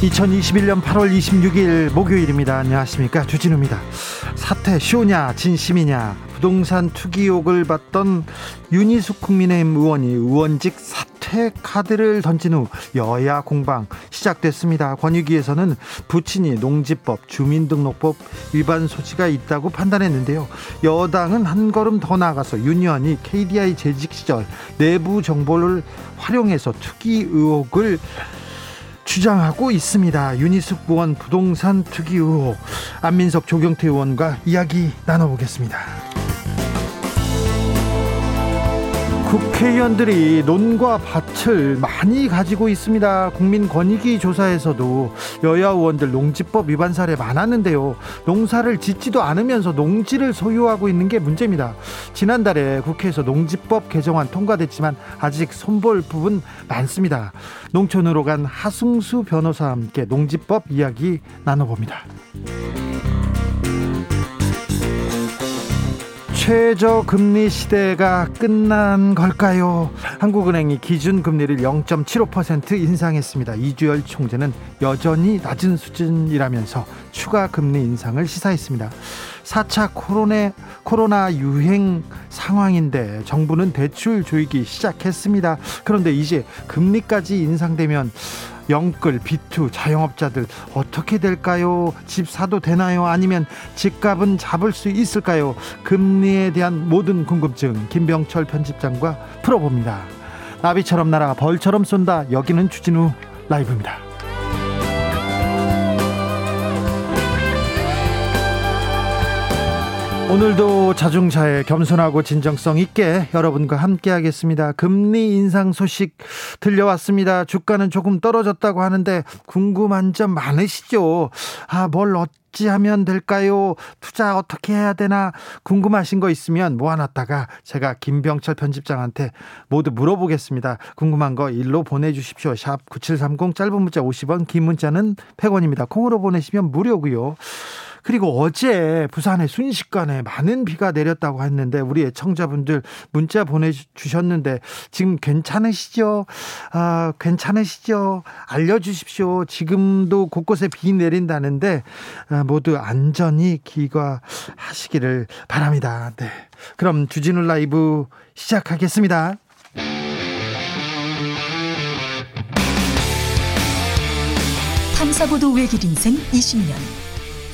2021년 8월 26일 목요일입니다. 안녕하십니까. 주진우입니다. 사태 쇼냐, 진심이냐, 부동산 투기 욕을 받던 윤희숙 국민의힘 의원이 의원직 사퇴 카드를 던진 후 여야 공방 시작됐습니다. 권익위에서는 부친이 농지법, 주민등록법 위반 소지가 있다고 판단했는데요. 여당은 한 걸음 더 나아가서 윤 의원이 KDI 재직 시절 내부 정보를 활용해서 투기 의혹을 주장하고 있습니다. 유니스 의원 부동산 투기 의혹 안민석 조경태 의원과 이야기 나눠보겠습니다. 국회의원들이 논과 밭을 많이 가지고 있습니다. 국민권익위 조사에서도 여야 의원들 농지법 위반 사례 많았는데요. 농사를 짓지도 않으면서 농지를 소유하고 있는 게 문제입니다. 지난달에 국회에서 농지법 개정안 통과됐지만 아직 손볼 부분 많습니다. 농촌으로 간 하승수 변호사와 함께 농지법 이야기 나눠봅니다. 최저금리 시대가 끝난 걸까요? 한국은행이 기준금리를 0.75% 인상했습니다. 이주열 총재는 여전히 낮은 수준이라면서 추가 금리 인상을 시사했습니다. 4차 코로나, 코로나 유행 상황인데 정부는 대출 조이기 시작했습니다. 그런데 이제 금리까지 인상되면 영끌, 비투, 자영업자들 어떻게 될까요? 집 사도 되나요? 아니면 집값은 잡을 수 있을까요? 금리에 대한 모든 궁금증 김병철 편집장과 풀어봅니다. 나비처럼 날아 벌처럼 쏜다. 여기는 주진우 라이브입니다. 오늘도 자중차에 겸손하고 진정성 있게 여러분과 함께 하겠습니다. 금리 인상 소식 들려왔습니다. 주가는 조금 떨어졌다고 하는데 궁금한 점 많으시죠? 아, 뭘 어찌 하면 될까요? 투자 어떻게 해야 되나 궁금하신 거 있으면 모아놨다가 제가 김병철 편집장한테 모두 물어보겠습니다. 궁금한 거 일로 보내주십시오. 샵 9730 짧은 문자 50원 긴 문자는 100원입니다. 콩으로 보내시면 무료고요. 그리고 어제 부산에 순식간에 많은 비가 내렸다고 했는데 우리 애청자분들 문자 보내주셨는데 지금 괜찮으시죠? 아, 괜찮으시죠? 알려주십시오. 지금도 곳곳에 비 내린다는데 아, 모두 안전히 귀가하시기를 바랍니다. 네. 그럼 주진우 라이브 시작하겠습니다. 탐사보도 외길 인생 20년.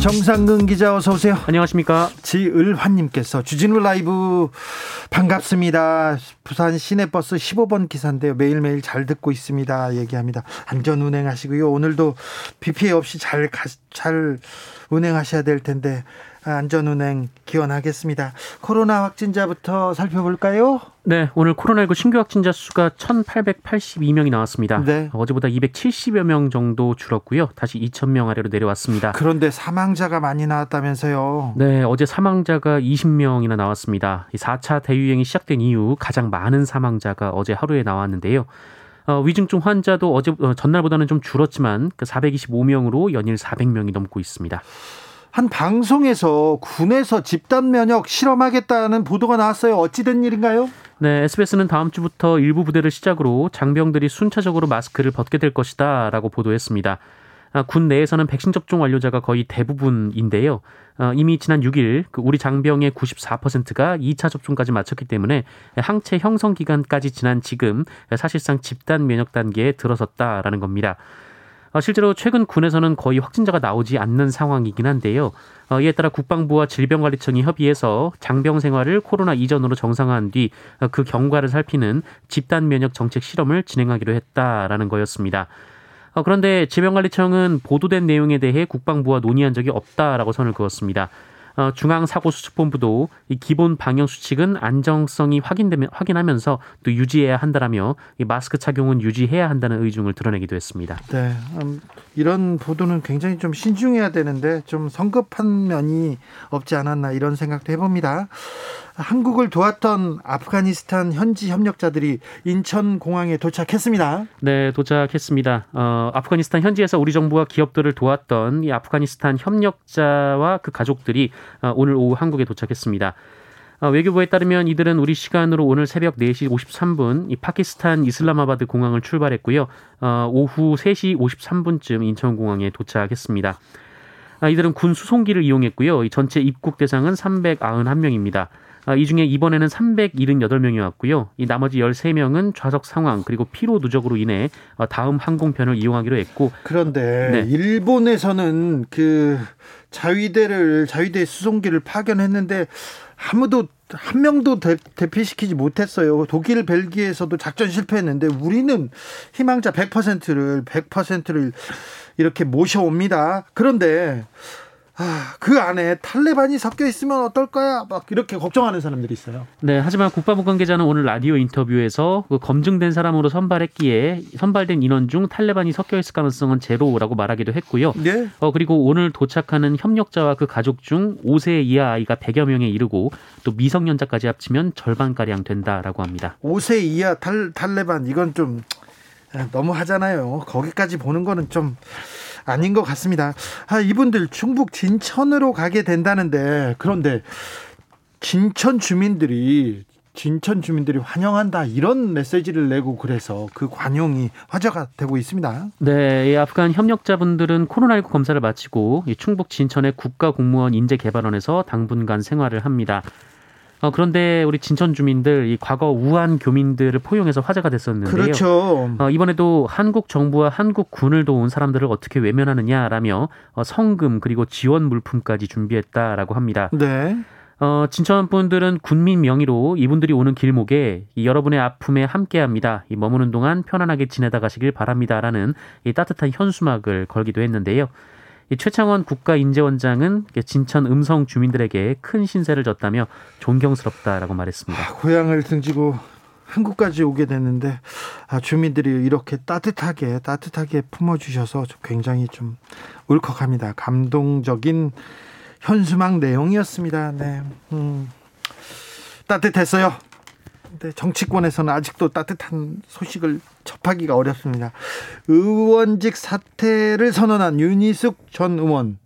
정상근 기자 어서 오세요. 안녕하십니까. 지을환님께서 주진우 라이브 반갑습니다. 부산 시내버스 15번 기사인데요. 매일매일 잘 듣고 있습니다. 얘기합니다. 안전 운행하시고요. 오늘도 비 피해 없이 잘, 가, 잘 운행하셔야 될 텐데 안전운행 기원하겠습니다. 코로나 확진자부터 살펴볼까요? 네, 오늘 코로나19 신규 확진자 수가 1,882명이 나왔습니다. 네. 어제보다 270여 명 정도 줄었고요. 다시 2,000명 아래로 내려왔습니다. 그런데 사망자가 많이 나왔다면서요? 네, 어제 사망자가 20명이나 나왔습니다. 4차 대유행이 시작된 이후 가장 많은 사망자가 어제 하루에 나왔는데요. 어, 위중증 환자도 어제 어, 전날보다는 좀 줄었지만 그 425명으로 연일 400명이 넘고 있습니다. 한 방송에서 군에서 집단 면역 실험하겠다는 보도가 나왔어요. 어찌된 일인가요? 네, SBS는 다음 주부터 일부 부대를 시작으로 장병들이 순차적으로 마스크를 벗게 될 것이다라고 보도했습니다. 아, 군 내에서는 백신 접종 완료자가 거의 대부분인데요. 어, 이미 지난 6일 그 우리 장병의 94%가 2차 접종까지 마쳤기 때문에 항체 형성 기간까지 지난 지금 사실상 집단 면역 단계에 들어섰다라는 겁니다. 어, 실제로 최근 군에서는 거의 확진자가 나오지 않는 상황이긴 한데요. 어, 이에 따라 국방부와 질병관리청이 협의해서 장병 생활을 코로나 이전으로 정상화한 뒤 그 경과를 살피는 집단 면역 정책 실험을 진행하기로 했다라는 거였습니다. 어, 그런데 질병관리청은 보도된 내용에 대해 국방부와 논의한 적이 없다라고 선을 그었습니다. 어, 중앙사고수습본부도 이 기본 방역 수칙은 안정성이 확인되면 확인하면서 또 유지해야 한다라며 이 마스크 착용은 유지해야 한다는 의중을 드러내기도 했습니다. 네, 음, 이런 보도는 굉장히 좀 신중해야 되는데 좀 성급한 면이 없지 않았나 이런 생각도 해봅니다. 한국을 도왔던 아프가니스탄 현지 협력자들이 인천 공항에 도착했습니다. 네, 도착했습니다. 어, 아프가니스탄 현지에서 우리 정부와 기업들을 도왔던 이 아프가니스탄 협력자와 그 가족들이 어, 오늘 오후 한국에 도착했습니다. 어, 외교부에 따르면 이들은 우리 시간으로 오늘 새벽 4시 53분 이 파키스탄 이슬라마바드 공항을 출발했고요. 어, 오후 3시 53분쯤 인천공항에 도착했습니다. 아, 이들은 군 수송기를 이용했고요. 이 전체 입국 대상은 391명입니다. 아, 이 중에 이번에는 378명이 왔고요. 이 나머지 13명은 좌석 상황 그리고 피로 누적으로 인해 어, 다음 항공편을 이용하기로 했고 그런데 네. 일본에서는 그 자위대를 자위대 수송기를 파견했는데 아무도 한 명도 대, 대피시키지 못했어요. 독일, 벨기에에서도 작전 실패했는데 우리는 희망자 100%를 100%를 이렇게 모셔옵니다. 그런데 아, 그 안에 탈레반이 섞여 있으면 어떨 거야? 막 이렇게 걱정하는 사람들이 있어요. 네, 하지만 국방부 관계자는 오늘 라디오 인터뷰에서 그 검증된 사람으로 선발했기에 선발된 인원 중 탈레반이 섞여 있을 가능성은 제로라고 말하기도 했고요. 네. 어, 그리고 오늘 도착하는 협력자와 그 가족 중 5세 이하 아이가 100여 명에 이르고 또 미성년자까지 합치면 절반가량 된다라고 합니다. 5세 이하 탈, 탈레반 이건 좀 너무 하잖아요. 거기까지 보는 거는 좀 아닌 것 같습니다. 아, 이분들 충북 진천으로 가게 된다는데 그런데 진천 주민들이 진천 주민들이 환영한다 이런 메시지를 내고 그래서 그 관용이 화제가 되고 있습니다. 네, 이 아프간 협력자분들은 코로나19 검사를 마치고 충북 진천의 국가공무원 인재개발원에서 당분간 생활을 합니다. 어, 그런데 우리 진천 주민들 이 과거 우한 교민들을 포용해서 화제가 됐었는데요. 그렇죠. 어, 이번에도 한국 정부와 한국 군을 도운 사람들을 어떻게 외면하느냐라며 어, 성금 그리고 지원 물품까지 준비했다라고 합니다. 네. 어, 진천 분들은 군민 명의로 이분들이 오는 길목에 이 여러분의 아픔에 함께합니다. 이 머무는 동안 편안하게 지내다 가시길 바랍니다라는 이 따뜻한 현수막을 걸기도 했는데요. 이 최창원 국가인재원장은 진천 음성 주민들에게 큰 신세를 졌다며 존경스럽다라고 말했습니다. 아, 고향을 등지고 한국까지 오게 됐는데 아, 주민들이 이렇게 따뜻하게 따뜻하게 품어주셔서 굉장히 좀 울컥합니다. 감동적인 현수막 내용이었습니다. 네, 음, 따뜻했어요. 근데 정치권에서는 아직도 따뜻한 소식을 접하기가 어렵습니다. 의원직 사퇴를 선언한 윤희숙 전 의원,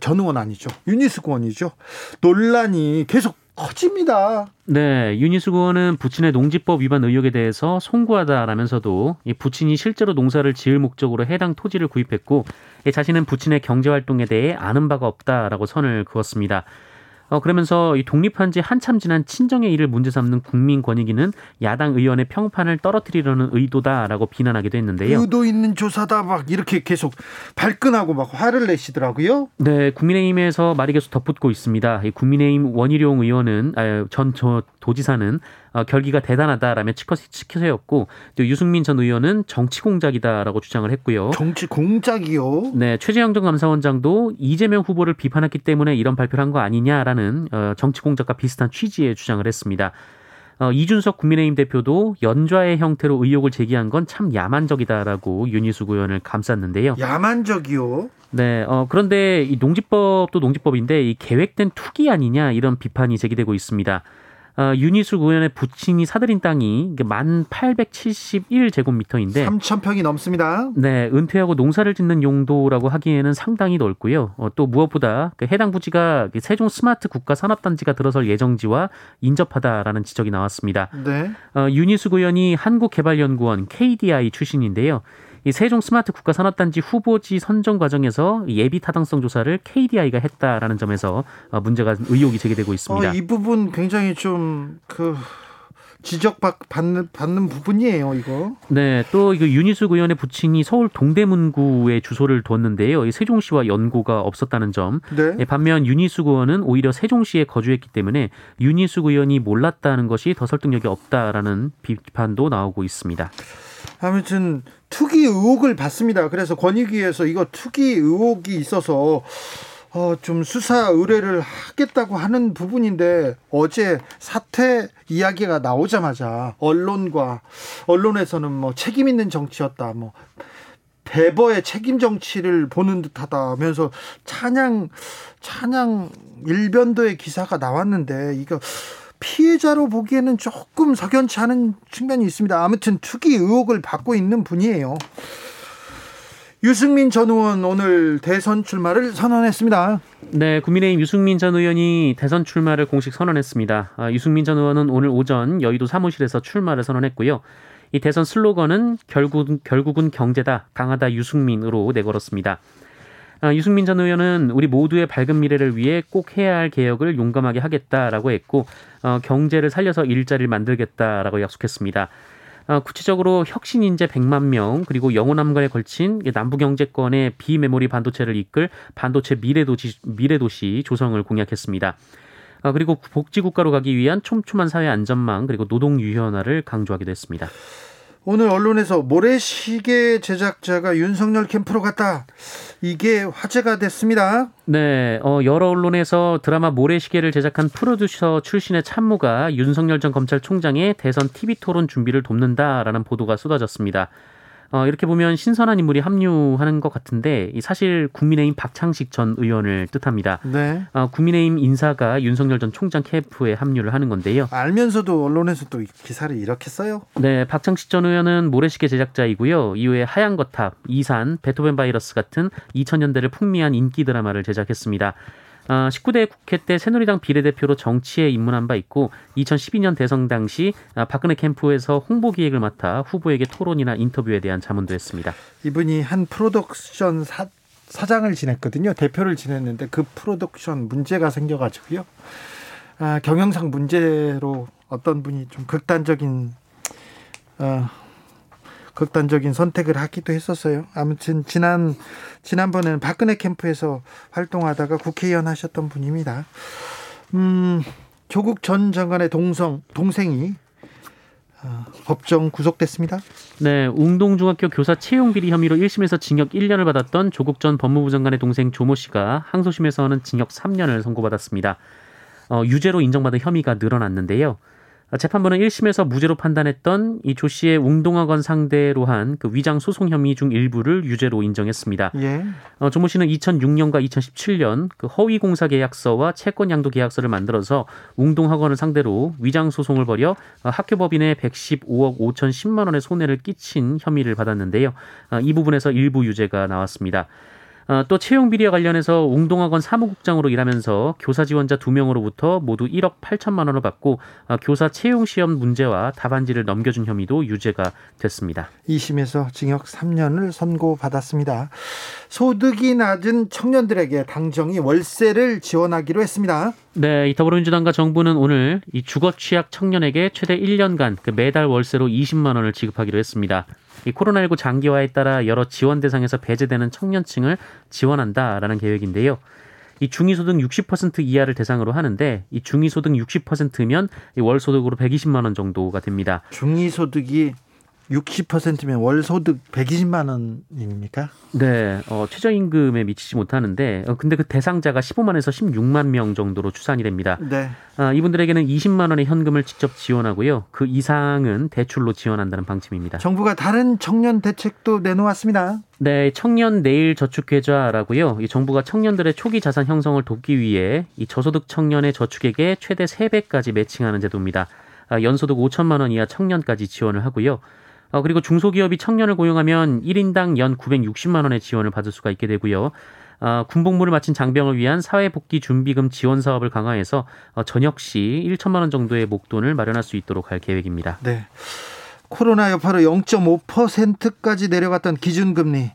전 의원 아니죠. 윤희숙 의원이죠. 논란이 계속 커집니다. 네, 윤희숙 의원은 부친의 농지법 위반 의혹에 대해서 송구하다라면서도 부친이 실제로 농사를 지을 목적으로 해당 토지를 구입했고 자신은 부친의 경제 활동에 대해 아는 바가 없다라고 선을 그었습니다. 어, 그러면서 이 독립한 지 한참 지난 친정의 일을 문제 삼는 국민권익위는 야당 의원의 평판을 떨어뜨리려는 의도다라고 비난하기도 했는데요. 의도 있는 조사다 막 이렇게 계속 발끈하고 막 화를 내시더라고요. 네, 국민의힘에서 말이 계속 덧붙고 있습니다. 이 국민의힘 원희룡 의원은 아, 전 저 도지사는 어, 결기가 대단하다라며 치켜세웠고 또 유승민 전 의원은 정치 공작이다라고 주장을 했고요. 정치 공작이요? 네, 최재형 전 감사원장도 이재명 후보를 비판했기 때문에 이런 발표를 한 거 아니냐라는 어, 정치 공작과 비슷한 취지의 주장을 했습니다. 어, 이준석 국민의힘 대표도 연좌의 형태로 의혹을 제기한 건 참 야만적이다라고 윤희숙 의원을 감쌌는데요. 야만적이요? 네, 어, 그런데 이 농지법도 농지법인데 이 계획된 투기 아니냐 이런 비판이 제기되고 있습니다. 어, 윤희숙 의원의 부친이 사들인 땅이 만 871제곱미터인데 3천 평이 넘습니다. 네, 은퇴하고 농사를 짓는 용도라고 하기에는 상당히 넓고요. 어, 또 무엇보다 그 해당 부지가 세종 스마트 국가 산업단지가 들어설 예정지와 인접하다라는 지적이 나왔습니다. 네. 어, 윤희숙 의원이 한국개발연구원 KDI 출신인데요. 이 세종 스마트 국가 산업단지 후보지 선정 과정에서 예비 타당성 조사를 KDI가 했다라는 점에서 어, 문제가 의혹이 제기되고 있습니다. 어, 이 부분 굉장히 좀그 지적받는 받는 부분이에요, 이거. 네, 또 이거 윤희숙 의원의 부친이 서울 동대문구에 주소를 뒀는데요. 세종시와 연고가 없었다는 점. 네. 예, 반면 윤희숙 의원은 오히려 세종시에 거주했기 때문에 윤희숙 의원이 몰랐다는 것이 더 설득력이 없다라는 비판도 나오고 있습니다. 아무튼 투기 의혹을 받습니다. 그래서 권익위에서 이거 투기 의혹이 있어서 어, 좀 수사 의뢰를 하겠다고 하는 부분인데 어제 사퇴 이야기가 나오자마자 언론과 언론에서는 뭐 책임 있는 정치였다. 뭐 배버의 책임 정치를 보는 듯하다면서 찬양 찬양 일변도의 기사가 나왔는데 이거 피해자로 보기에는 조금 석연치 않은 측면이 있습니다. 아무튼 투기 의혹을 받고 있는 분이에요. 유승민 전 의원 오늘 대선 출마를 선언했습니다. 네, 국민의힘 유승민 전 의원이 대선 출마를 공식 선언했습니다. 아, 유승민 전 의원은 오늘 오전 여의도 사무실에서 출마를 선언했고요. 이 대선 슬로건은 결국, 결국은 경제다, 강하다 유승민으로 내걸었습니다. 아, 유승민 전 의원은 우리 모두의 밝은 미래를 위해 꼭 해야 할 개혁을 용감하게 하겠다라고 했고 어, 경제를 살려서 일자리를 만들겠다라고 약속했습니다. 어, 구체적으로 혁신 인재 100만 명 그리고 영호남관에 걸친 남부 경제권의 비메모리 반도체를 이끌 반도체 미래도시 미래도시 조성을 공약했습니다. 어, 그리고 복지국가로 가기 위한 촘촘한 사회 안전망 그리고 노동 유연화를 강조하기도 했습니다. 오늘 언론에서 모래시계 제작자가 윤석열 캠프로 갔다. 이게 화제가 됐습니다. 네, 어, 여러 언론에서 드라마 모래시계를 제작한 프로듀서 출신의 참모가 윤석열 전 검찰총장의 대선 TV 토론 준비를 돕는다라는 보도가 쏟아졌습니다. 어, 이렇게 보면 신선한 인물이 합류하는 것 같은데 사실 국민의힘 박창식 전 의원을 뜻합니다. 네. 어, 국민의힘 인사가 윤석열 전 총장 캠프에 합류를 하는 건데요. 알면서도 언론에서 또 기사를 이렇게 써요? 네, 박창식 전 의원은 모래시계 제작자이고요. 이후에 하얀 거탑, 이산, 베토벤 바이러스 같은 2000년대를 풍미한 인기 드라마를 제작했습니다. 19대 아, 국회 때 새누리당 비례대표로 정치에 입문한 바 있고 2012년 대선 당시 아, 박근혜 캠프에서 홍보 기획을 맡아 후보에게 토론이나 인터뷰에 대한 자문도 했습니다. 이분이 한 프로덕션 사, 사장을 지냈거든요. 대표를 지냈는데 그 프로덕션 문제가 생겨가지고요. 아, 경영상 문제로 어떤 분이 좀 극단적인 어, 극단적인 선택을 하기도 했었어요. 아무튼 지난 지난번에는 박근혜 캠프에서 활동하다가 국회의원 하셨던 분입니다. 음, 조국 전 장관의 동성 동생이 어, 법정 구속됐습니다. 네, 웅동중학교 교사 채용 비리 혐의로 1심에서 징역 1년을 받았던 조국 전 법무부 장관의 동생 조모 씨가 항소심에서는 징역 3년을 선고받았습니다. 어, 유죄로 인정받은 혐의가 늘어났는데요. 재판부는 1심에서 무죄로 판단했던 이 조 씨의 웅동학원 상대로 한 그 위장 소송 혐의 중 일부를 유죄로 인정했습니다. 예. 어, 조모 씨는 2006년과 2017년 그 허위 공사 계약서와 채권 양도 계약서를 만들어서 웅동학원을 상대로 위장 소송을 벌여 어, 학교법인에 115억 5천 10만 원의 손해를 끼친 혐의를 받았는데요. 어, 이 부분에서 일부 유죄가 나왔습니다. 어, 또 채용 비리와 관련해서 웅동학원 사무국장으로 일하면서 교사 지원자 두 명으로부터 모두 1억 8천만 원을 받고 어, 교사 채용 시험 문제와 답안지를 넘겨준 혐의도 유죄가 됐습니다. 2심에서 징역 3년을 선고받았습니다. 소득이 낮은 청년들에게 당정이 월세를 지원하기로 했습니다. 네, 이 더불어민주당과 정부는 오늘 이 주거 취약 청년에게 최대 1년간 그 매달 월세로 20만 원을 지급하기로 했습니다. 이 코로나19 장기화에 따라 여러 지원 대상에서 배제되는 청년층을 지원한다라는 계획인데요. 이 중위소득 60% 이하를 대상으로 하는데 이 중위소득 60%면 월 소득으로 120만 원 정도가 됩니다. 중위소득이 60%면 월 소득 120만 원입니까? 네, 어, 최저임금에 미치지 못하는데, 어, 근데 그 대상자가 15만에서 16만 명 정도로 추산이 됩니다. 네. 아, 이분들에게는 20만 원의 현금을 직접 지원하고요. 그 이상은 대출로 지원한다는 방침입니다. 정부가 다른 청년 대책도 내놓았습니다. 네, 청년 내일 저축 계좌라고요. 이 정부가 청년들의 초기 자산 형성을 돕기 위해 이 저소득 청년의 저축액에 최대 3배까지 매칭하는 제도입니다. 아, 연소득 5천만 원 이하 청년까지 지원을 하고요. 어, 그리고 중소기업이 청년을 고용하면 1인당 연 960만 원의 지원을 받을 수가 있게 되고요. 어, 군복무를 마친 장병을 위한 사회복지 준비금 지원 사업을 강화해서 어, 전역 시 1천만 원 정도의 목돈을 마련할 수 있도록 할 계획입니다. 네. 코로나 여파로 0.5%까지 내려갔던 기준금리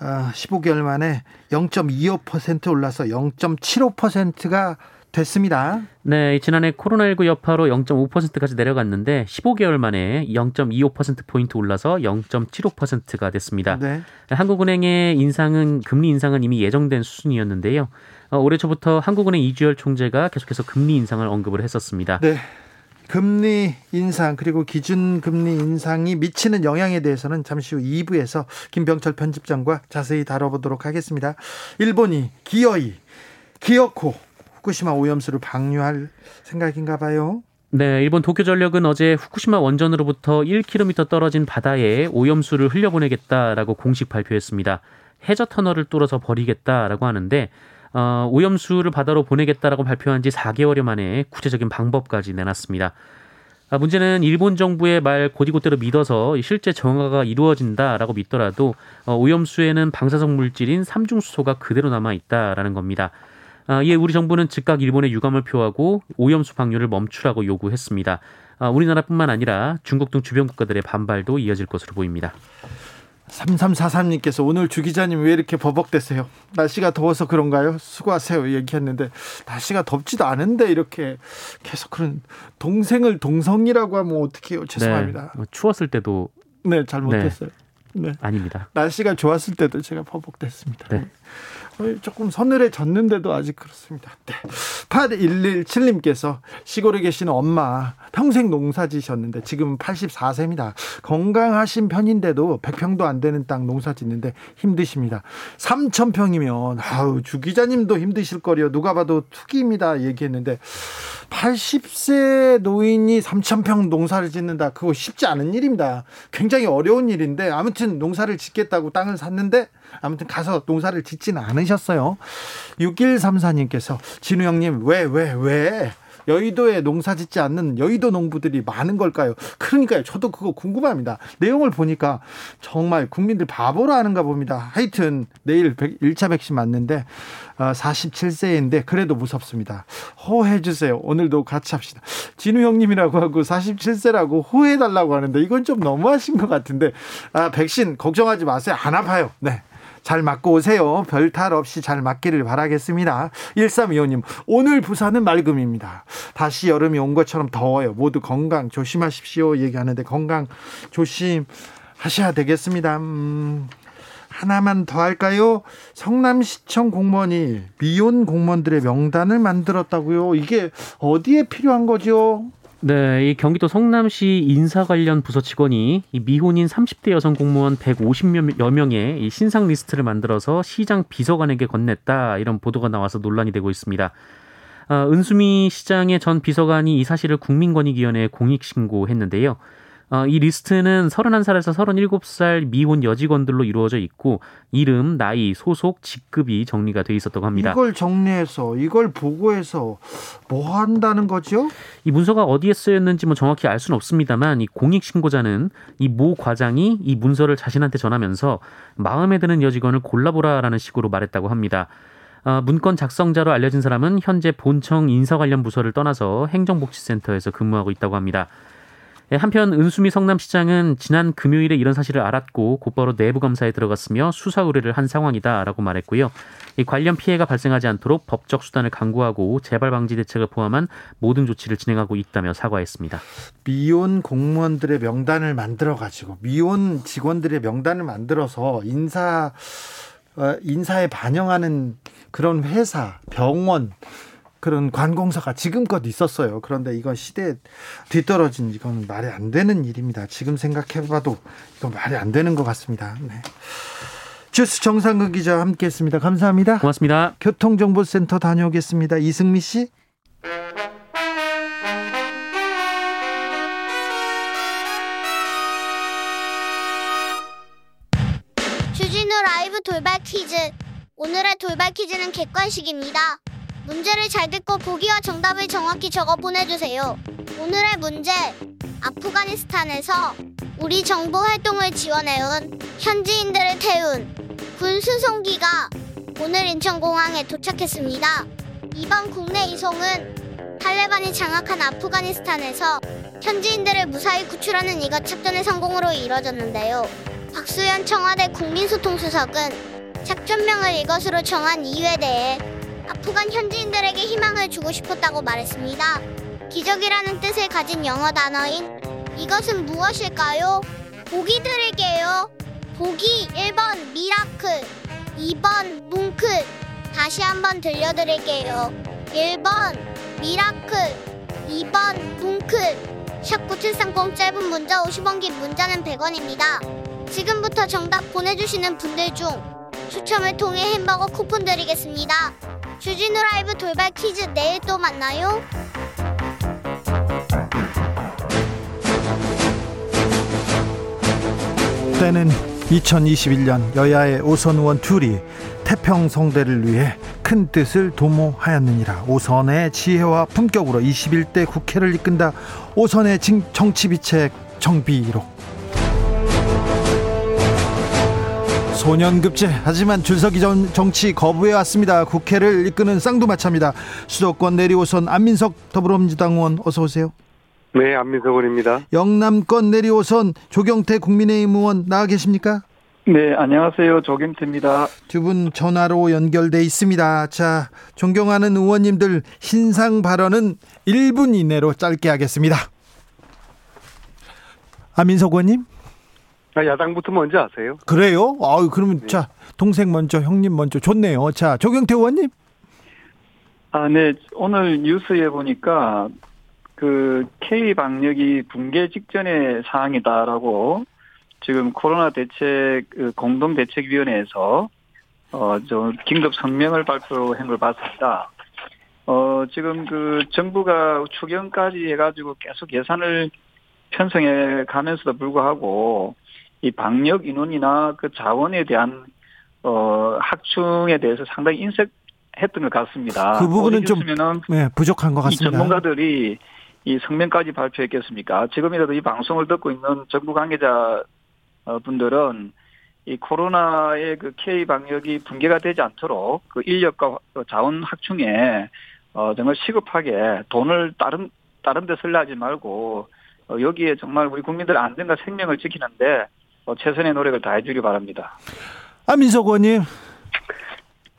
15개월 아, 만에 0.25% 올라서 0.75%가 됐습니다. 네, 지난해 코로나19 여파로 0.5%까지 내려갔는데 15개월 만에 0.25%포인트 올라서 0.75%가 됐습니다. 네. 한국은행의 인상은 금리 인상은 이미 예정된 수준이었는데요. 어, 올해 초부터 한국은행 이주열 총재가 계속해서 금리 인상을 언급을 했었습니다. 네. 금리 인상 그리고 기준 금리 인상이 미치는 영향에 대해서는 잠시 후 2부에서 김병철 편집장과 자세히 다뤄보도록 하겠습니다. 일본이 기어이, 기어코 후쿠시마 오염수를 방류할 생각인가 봐요. 네, 일본 도쿄전력은 어제 후쿠시마 원전으로부터 1km 떨어진 바다에 오염수를 흘려보내겠다라고 공식 발표했습니다. 해저 터널을 뚫어서 버리겠다라고 하는데 어, 오염수를 바다로 보내겠다라고 발표한 지 4개월여 만에 구체적인 방법까지 내놨습니다. 아, 문제는 일본 정부의 말 고디고대로 믿어서 실제 정화가 이루어진다라고 믿더라도 어, 오염수에는 방사성 물질인 삼중수소가 그대로 남아 있다라는 겁니다. 아, 이에 우리 정부는 즉각 일본에 유감을 표하고 오염수 방류를 멈추라고 요구했습니다. 아, 우리나라뿐만 아니라 중국 등 주변 국가들의 반발도 이어질 것으로 보입니다. 3343님께서 오늘 주 기자님 왜 이렇게 버벅대세요? 날씨가 더워서 그런가요? 수고하세요. 얘기했는데 날씨가 덥지도 않은데 이렇게 계속 그런 동생을 동성이라고 하면 어떡해요? 죄송합니다. 네, 뭐 추웠을 때도 네, 잘 못했어요. 네. 네. 아닙니다. 날씨가 좋았을 때도 제가 버벅댔습니다. 네. 조금 서늘해졌는데도 아직 그렇습니다. 네. 8117님께서 시골에 계시는 엄마 평생 농사 지셨는데 지금 84세입니다. 건강하신 편인데도 100평도 안 되는 땅 농사 짓는데 힘드십니다. 3,000평이면 아우 주 기자님도 힘드실 거리요. 누가 봐도 투기입니다. 얘기했는데 80세 노인이 3,000평 농사를 짓는다. 그거 쉽지 않은 일입니다. 굉장히 어려운 일인데 아무튼 농사를 짓겠다고 땅을 샀는데 아무튼 가서 농사를 짓지는 않으셨어요. 6134님께서 진우 형님 왜 왜, 왜? 여의도에 농사 짓지 않는 여의도 농부들이 많은 걸까요? 그러니까요. 저도 그거 궁금합니다. 내용을 보니까 정말 국민들 바보로 하는가 봅니다. 하여튼 내일 1차 백신 맞는데 47세인데 어, 그래도 무섭습니다. 호해 주세요. 오늘도 같이 합시다. 진우 형님이라고 하고 47세라고 호해 달라고 하는데 이건 좀 너무하신 것 같은데 아, 백신 걱정하지 마세요. 안 아파요. 네. 잘 맞고 오세요. 별 탈 없이 잘 맞기를 바라겠습니다. 1325님, 오늘 부산은 맑음입니다. 다시 여름이 온 것처럼 더워요. 모두 건강 조심하십시오. 얘기하는데 건강 조심하셔야 되겠습니다. 음, 하나만 더 할까요? 성남시청 공무원이 미혼 공무원들의 명단을 만들었다고요. 이게 어디에 필요한 거죠? 네, 이 경기도 성남시 인사 관련 부서 직원이 이 미혼인 30대 여성 공무원 150여 명의 이 신상 리스트를 만들어서 시장 비서관에게 건넸다 이런 보도가 나와서 논란이 되고 있습니다. 어, 은수미 시장의 전 비서관이 이 사실을 국민권익위원회에 공익 신고했는데요. 어, 이 리스트는 31살에서 37살 미혼 여직원들로 이루어져 있고 이름, 나이, 소속, 직급이 정리가 돼 있었다고 합니다. 이걸 정리해서 이걸 보고해서 뭐 한다는 거죠? 이 문서가 어디에 쓰였는지 뭐 정확히 알 수는 없습니다만 이 공익 신고자는 이 모 과장이 이 문서를 자신한테 전하면서 마음에 드는 여직원을 골라보라라는 식으로 말했다고 합니다. 어, 문건 작성자로 알려진 사람은 현재 본청 인사 관련 부서를 떠나서 행정복지센터에서 근무하고 있다고 합니다. 예, 한편 은수미 성남시장은 지난 금요일에 이런 사실을 알았고 곧바로 내부 검사에 들어갔으며 수사 의뢰를 한 상황이다라고 말했고요. 이 관련 피해가 발생하지 않도록 법적 수단을 강구하고 재발 방지 대책을 포함한 모든 조치를 진행하고 있다며 사과했습니다. 미혼 공무원들의 명단을 만들어 가지고 미혼 직원들의 명단을 만들어서 인사 어, 인사에 반영하는 그런 회사, 병원 그런 관공서가 지금껏 있었어요. 그런데 이건 시대에 뒤떨어진 이건 말이 안 되는 일입니다. 지금 생각해봐도 이건 말이 안 되는 것 같습니다. 네. 주스 정상근 기자 함께했습니다. 감사합니다. 고맙습니다. 교통정보센터 다녀오겠습니다. 이승미 씨. 주진우 라이브 돌발 퀴즈. 오늘의 돌발 퀴즈는 객관식입니다. 문제를 잘 듣고 보기와 정답을 정확히 적어 보내주세요. 오늘의 문제. 아프가니스탄에서 우리 정보 활동을 지원해온 현지인들을 태운 군 수송기가 오늘 인천공항에 도착했습니다. 이번 국내 이송은 탈레반이 장악한 아프가니스탄에서 현지인들을 무사히 구출하는 이것 작전의 성공으로 이뤄졌는데요. 박수현 청와대 국민소통수석은 작전명을 이것으로 정한 이유에 대해 아프간 현지인들에게 희망을 주고 싶었다고 말했습니다. 기적이라는 뜻을 가진 영어 단어인 이것은 무엇일까요? 보기 드릴게요. 보기 1번 miracle, 2번 뭉클. 다시 한번 들려드릴게요. 1번 miracle, 2번 뭉클. 샵9730 짧은 문자 50원 긴 문자는 100원입니다. 지금부터 정답 보내주시는 분들 중 추첨을 통해 햄버거 쿠폰 드리겠습니다. 주진우 라이브 돌발 퀴즈 내일 또 만나요. 때는 2021년 여야의 오선 의원 둘이 태평성대를 위해 큰 뜻을 도모하였느니라 오선의 지혜와 품격으로 21대 국회를 이끈다 오선의 정치비책 정비록 소년급제 하지만 줄서기 전 정치 거부해 왔습니다 국회를 이끄는 쌍두마차입니다 수도권 내리오선 안민석 더불어민주당 의원 어서 오세요 네, 안민석 의원입니다. 영남권 내리오선 조경태 국민의힘 의원 나와 계십니까? 네, 안녕하세요. 조경태입니다. 두 분 전화로 연결돼 있습니다. 자, 존경하는 의원님들 신상 발언은 1분 이내로 짧게 하겠습니다. 아민석 의원님? 아, 야당부터 먼저 하세요. 그래요? 아유, 그러면 자, 동생 먼저, 형님 먼저 좋네요. 자, 조경태 의원님? 아, 네. 오늘 뉴스에 보니까 그 K 방역이 붕괴 직전의 상황이다라고 지금 코로나 대책 그 공동 대책위원회에서 어저 긴급 성명을 발표한 걸 봤습니다. 어 지금 그 정부가 추경까지 해가지고 계속 예산을 편성해 가면서도 불구하고 이 방역 인원이나 그 자원에 대한 어 학충에 대해서 상당히 인색했던 것 같습니다. 그 부분은 좀 네, 부족한 것이 같습니다. 전문가들이 이 성명까지 발표했겠습니까? 지금이라도 이 방송을 듣고 있는 정부 관계자 어, 분들은 이 코로나의 그 K 방역이 붕괴가 되지 않도록 그 인력과 자원 확충에 어 정말 시급하게 돈을 다른 다른 데 쓸려 하지 말고 어 여기에 정말 우리 국민들 안전과 생명을 지키는데 어 최선의 노력을 다해 주기 바랍니다. 아 민석 의원님?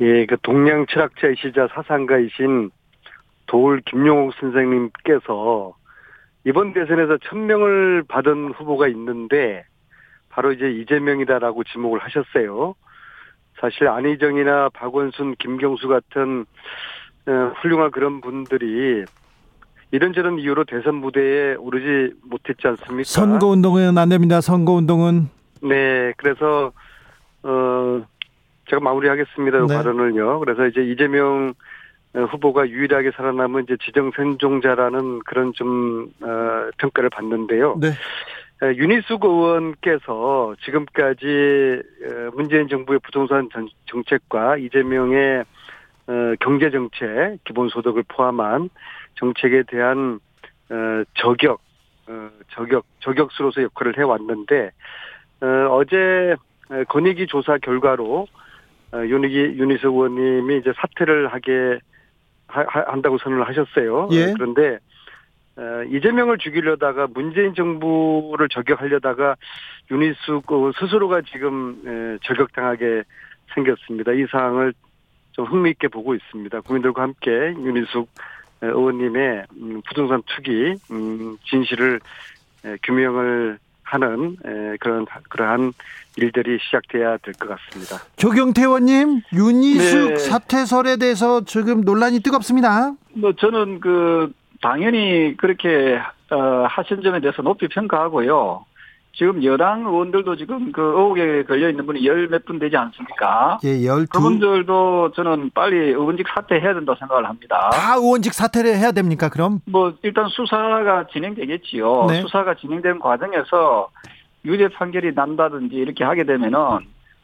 예, 그 동양 철학자이시자 사상가이신 도울 김용옥 선생님께서 이번 대선에서 천명을 받은 후보가 있는데 바로 이제 이재명이다라고 지목을 하셨어요. 사실 안희정이나 박원순, 김경수 같은 어, 훌륭한 그런 분들이 이런저런 이유로 대선 무대에 오르지 못했지 않습니까? 선거운동은 안 됩니다. 선거운동은. 네, 그래서 어 제가 마무리하겠습니다. 이 네. 발언을요. 그래서 이제 이재명 어, 후보가 유일하게 살아남은 이제 지정 선종자라는 그런 좀 어, 평가를 받는데요. 네. 에, 윤희숙 의원께서 지금까지 어, 문재인 정부의 부동산 전- 정책과 이재명의 어, 경제 정책, 기본소득을 포함한 정책에 대한 어, 저격, 어, 저격, 저격수로서 역할을 해왔는데 어, 어, 권익위 조사 결과로 어, 윤희기 윤희석 의원님이 이제 사퇴를 하게 하- 하- 한다고 선언을 하셨어요. 예. 어, 그런데 어, 이재명을 죽이려다가 문재인 정부를 저격하려다가 윤희숙 어, 스스로가 지금 에, 저격당하게 생겼습니다. 이 사항을 좀 흥미있게 보고 있습니다. 국민들과 함께 윤희숙 에, 의원님의 음, 부동산 투기 음, 진실을 에, 규명을 하는 에, 그런 그러한 일들이 시작돼야 될 것 같습니다. 조경태 의원님, 윤희숙 네. 사퇴설에 대해서 지금 논란이 뜨겁습니다. 뭐 저는 그 당연히 그렇게 어, 하신 점에 대해서 높이 평가하고요. 지금 여당 의원들도 지금 그 의혹에 걸려 있는 분이 열 몇 분 되지 않습니까? 예, 열두. 그분들도 저는 빨리 의원직 사퇴해야 된다고 생각을 합니다. 다 의원직 사퇴를 해야 됩니까, 그럼? 뭐 일단 수사가 진행되겠지요. 네. 수사가 진행되는 과정에서 유죄 판결이 난다든지 이렇게 하게 되면은